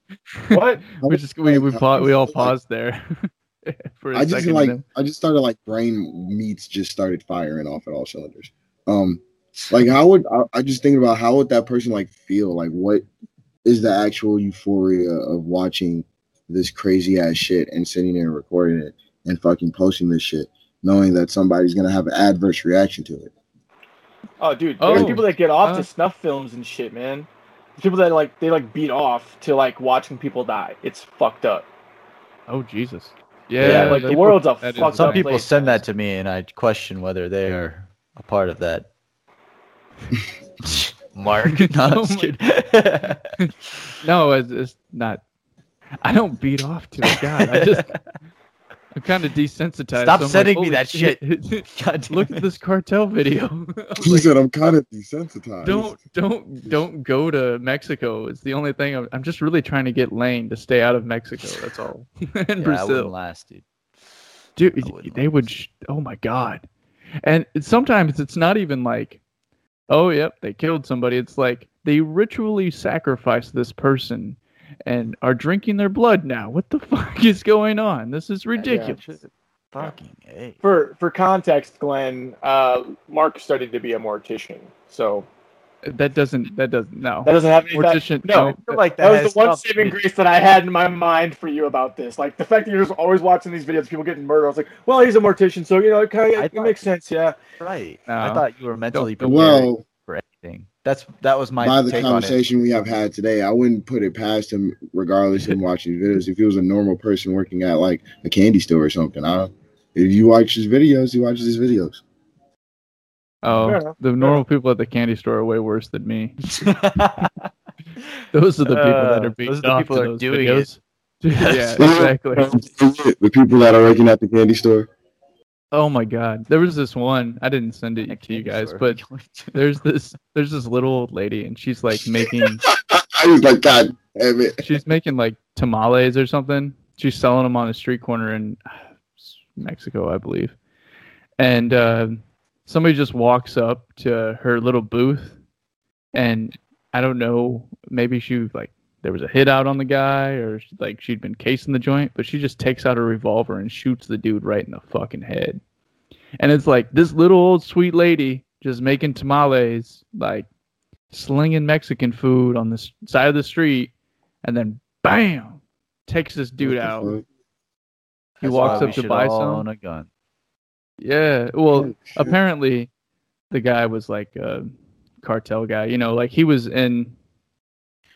<laughs> what? we just we we, pa- we all paused there <laughs> for a I just second. like and I just started like brain meats just started firing off at all cylinders. Um, like how would I, I just thinking about how would that person like feel? Like what is the actual euphoria of watching this crazy ass shit and sitting there and recording it and fucking posting this shit, knowing that somebody's gonna have an adverse reaction to it? Oh, dude, Oh, there's people that get off uh, to snuff films and shit, man. People that like they like beat off to like watching people die. It's fucked up. oh Jesus! Yeah, Yeah, like the world's a that is- fucked Some people place, send that to me, and I question whether they are a part of that. <laughs> <laughs> Mark. <laughs> no, I'm Oh <laughs> just kidding. <laughs> No, it's, it's not. I don't beat off to it. God, I just I'm kind of desensitized. Stop so I'm sending me that shit." God Look it. at this cartel video. He like, said I'm kind of desensitized. don't don't don't go to Mexico. It's the only thing. I'm, I'm just really trying to get Lane to stay out of Mexico. That's all. and Yeah, I wouldn't Brazil. last, dude. dude they like would sh- oh my god and sometimes it's not even like oh yep they killed somebody. It's like they ritually sacrificed this person and are drinking their blood now. What the <laughs> fuck is going on? This is ridiculous. Fucking a. For for context, Glenn, uh, Mark studied to be a mortician, so that doesn't that doesn't no that doesn't have any. Mortician, no, no. Like that was the one something saving grace that I had in my mind for you about this. Like the fact that you're just always watching these videos, people getting murdered. I was like, well, he's a mortician, so you know, it kind I of it makes sense. Yeah. Right. I thought you were mentally prepared Well, for anything. That's that was my by the take on it. conversation we have had today, I wouldn't put it past him, regardless of watching videos. If he was a normal person working at like a candy store or something, I, if you watch his videos, he watches his videos. Fair oh the fair normal people at the candy store are way worse than me <laughs> <laughs> those are the people that Uh, are being those are the people that are doing it. <laughs> yeah exactly the people that are working at the candy store. Oh my god. There was this one. I didn't send it to you guys, store. but there's this there's this little old lady and she's like making I was like, God damn it. she's making like tamales or something. She's selling them on a street corner in Mexico, I believe. And uh, somebody just walks up to her little booth and I don't know, maybe she like there was a hit out on the guy or like she'd been casing the joint, but she just takes out a revolver and shoots the dude right in the fucking head. And it's like this little old sweet lady just making tamales, like slinging Mexican food on the side of the street, and then bam, takes this dude out. He That's walks why up we to buy some. own a gun. Yeah, well, Oh, apparently the guy was like a cartel guy. You know, like he was in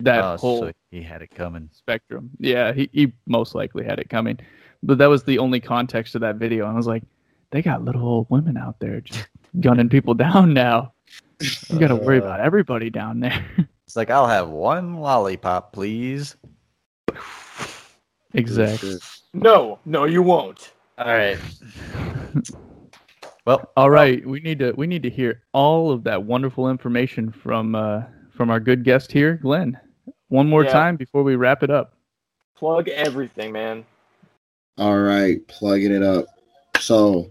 that Oh, whole so he had it coming. spectrum. Yeah, he, he most likely had it coming. But that was the only context of that video. And I was like, they got little old women out there just <laughs> gunning people down now. You got to worry Uh, about everybody down there. <laughs> It's like I'll have one lollipop, please. exactly. No, no, you won't. <laughs> All right. Well, All right, we need to we need to hear all of that wonderful information from uh, from our good guest here, Glenn. One more Yeah. time before we wrap it up. Plug everything, man. All right, plugging it up. So,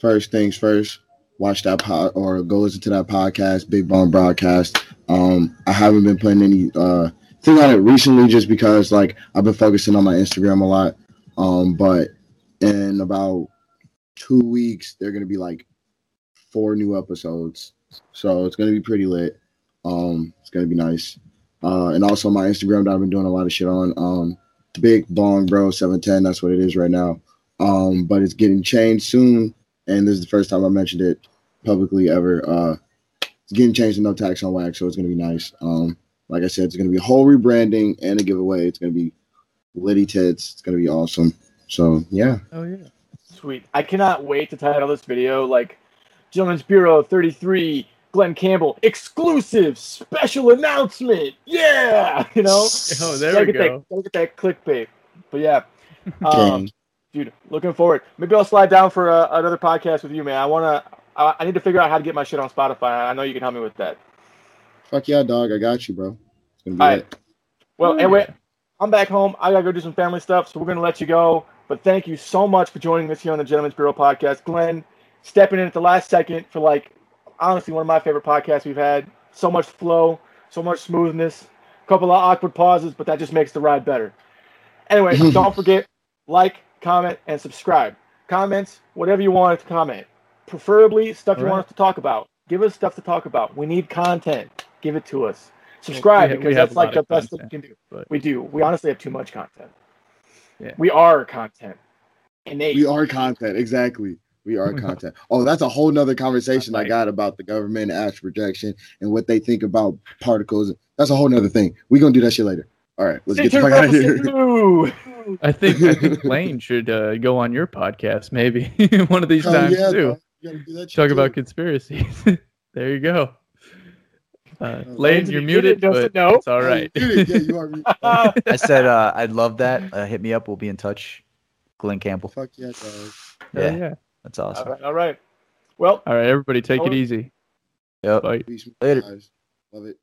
first things first, watch that pod or go listen to that podcast, Big Bong Broadcast. Um, I haven't been putting any uh thing on it recently just because like I've been focusing on my Instagram a lot. Um, but in about two weeks, they're gonna be like four new episodes. So it's gonna be pretty lit. Um, it's gonna be nice. Uh, and also my Instagram that I've been doing a lot of shit on. Um, the Big Bong Bro 710. That's what it is right now. Um, but it's getting changed soon, and this is the first time I mentioned it publicly ever. Uh, it's getting changed to no tax on wax, so it's gonna be nice. Um, like I said, it's gonna be a whole rebranding and a giveaway. It's gonna be litty tits. It's gonna be awesome. So yeah, Oh yeah. Sweet. I cannot wait to title this video like Gentlemen's Bureau 33, Glenn Campbell, exclusive special announcement. Yeah, <laughs> you know. Oh, there gotta we get go. That, gotta get that clickbait. but yeah, <laughs> um, dude, looking forward. Maybe I'll slide down for uh, another podcast with you, man. I wanna. I, I need to figure out how to get my shit on Spotify. I know you can help me with that. Fuck yeah, dog. I got you, bro. It's gonna be All right. lit. Well, Oh, anyway, I'm back home. I gotta go do some family stuff, so we're gonna let you go. But thank you so much for joining us here on the Gentlemen's Bureau podcast, Glenn. Stepping in at the last second for like, honestly, one of my favorite podcasts we've had. So much flow, so much smoothness, a couple of awkward pauses, but that just makes the ride better. Anyway, <laughs> don't forget like, comment, and subscribe. Comments, whatever you want to comment. Preferably stuff you All want us to talk about. Give us stuff to talk about. We need content. Give it to us. Subscribe we ha- we because that's like the of best thing we can do. but- We do. We honestly have too much content. Yeah. We are content. Innate. We are content, exactly. We are <laughs> content. Oh, that's a whole nother conversation I Right. got about the government ash projection and what they think about particles. That's a whole nother thing. We're gonna do that shit later. All right, let's get the fuck out of here. Ooh. <laughs> I think I think <laughs> Lane should uh, go on your podcast maybe one of these Hell times yeah, too. dog. You gotta do that Talk too. about conspiracies. there you go. Uh, Lane, you're muted, muted, doesn't but know. it's all right. Yeah, you- yeah, you are. muted. <laughs> I said uh, I'd love that. Uh, hit me up. We'll be in touch. Glenn Campbell. Fuck yeah, dog. Hell Yeah, yeah. that's awesome. right. All right. Well, All right, everybody, take it easy. Yep. Bye. Later. Love it.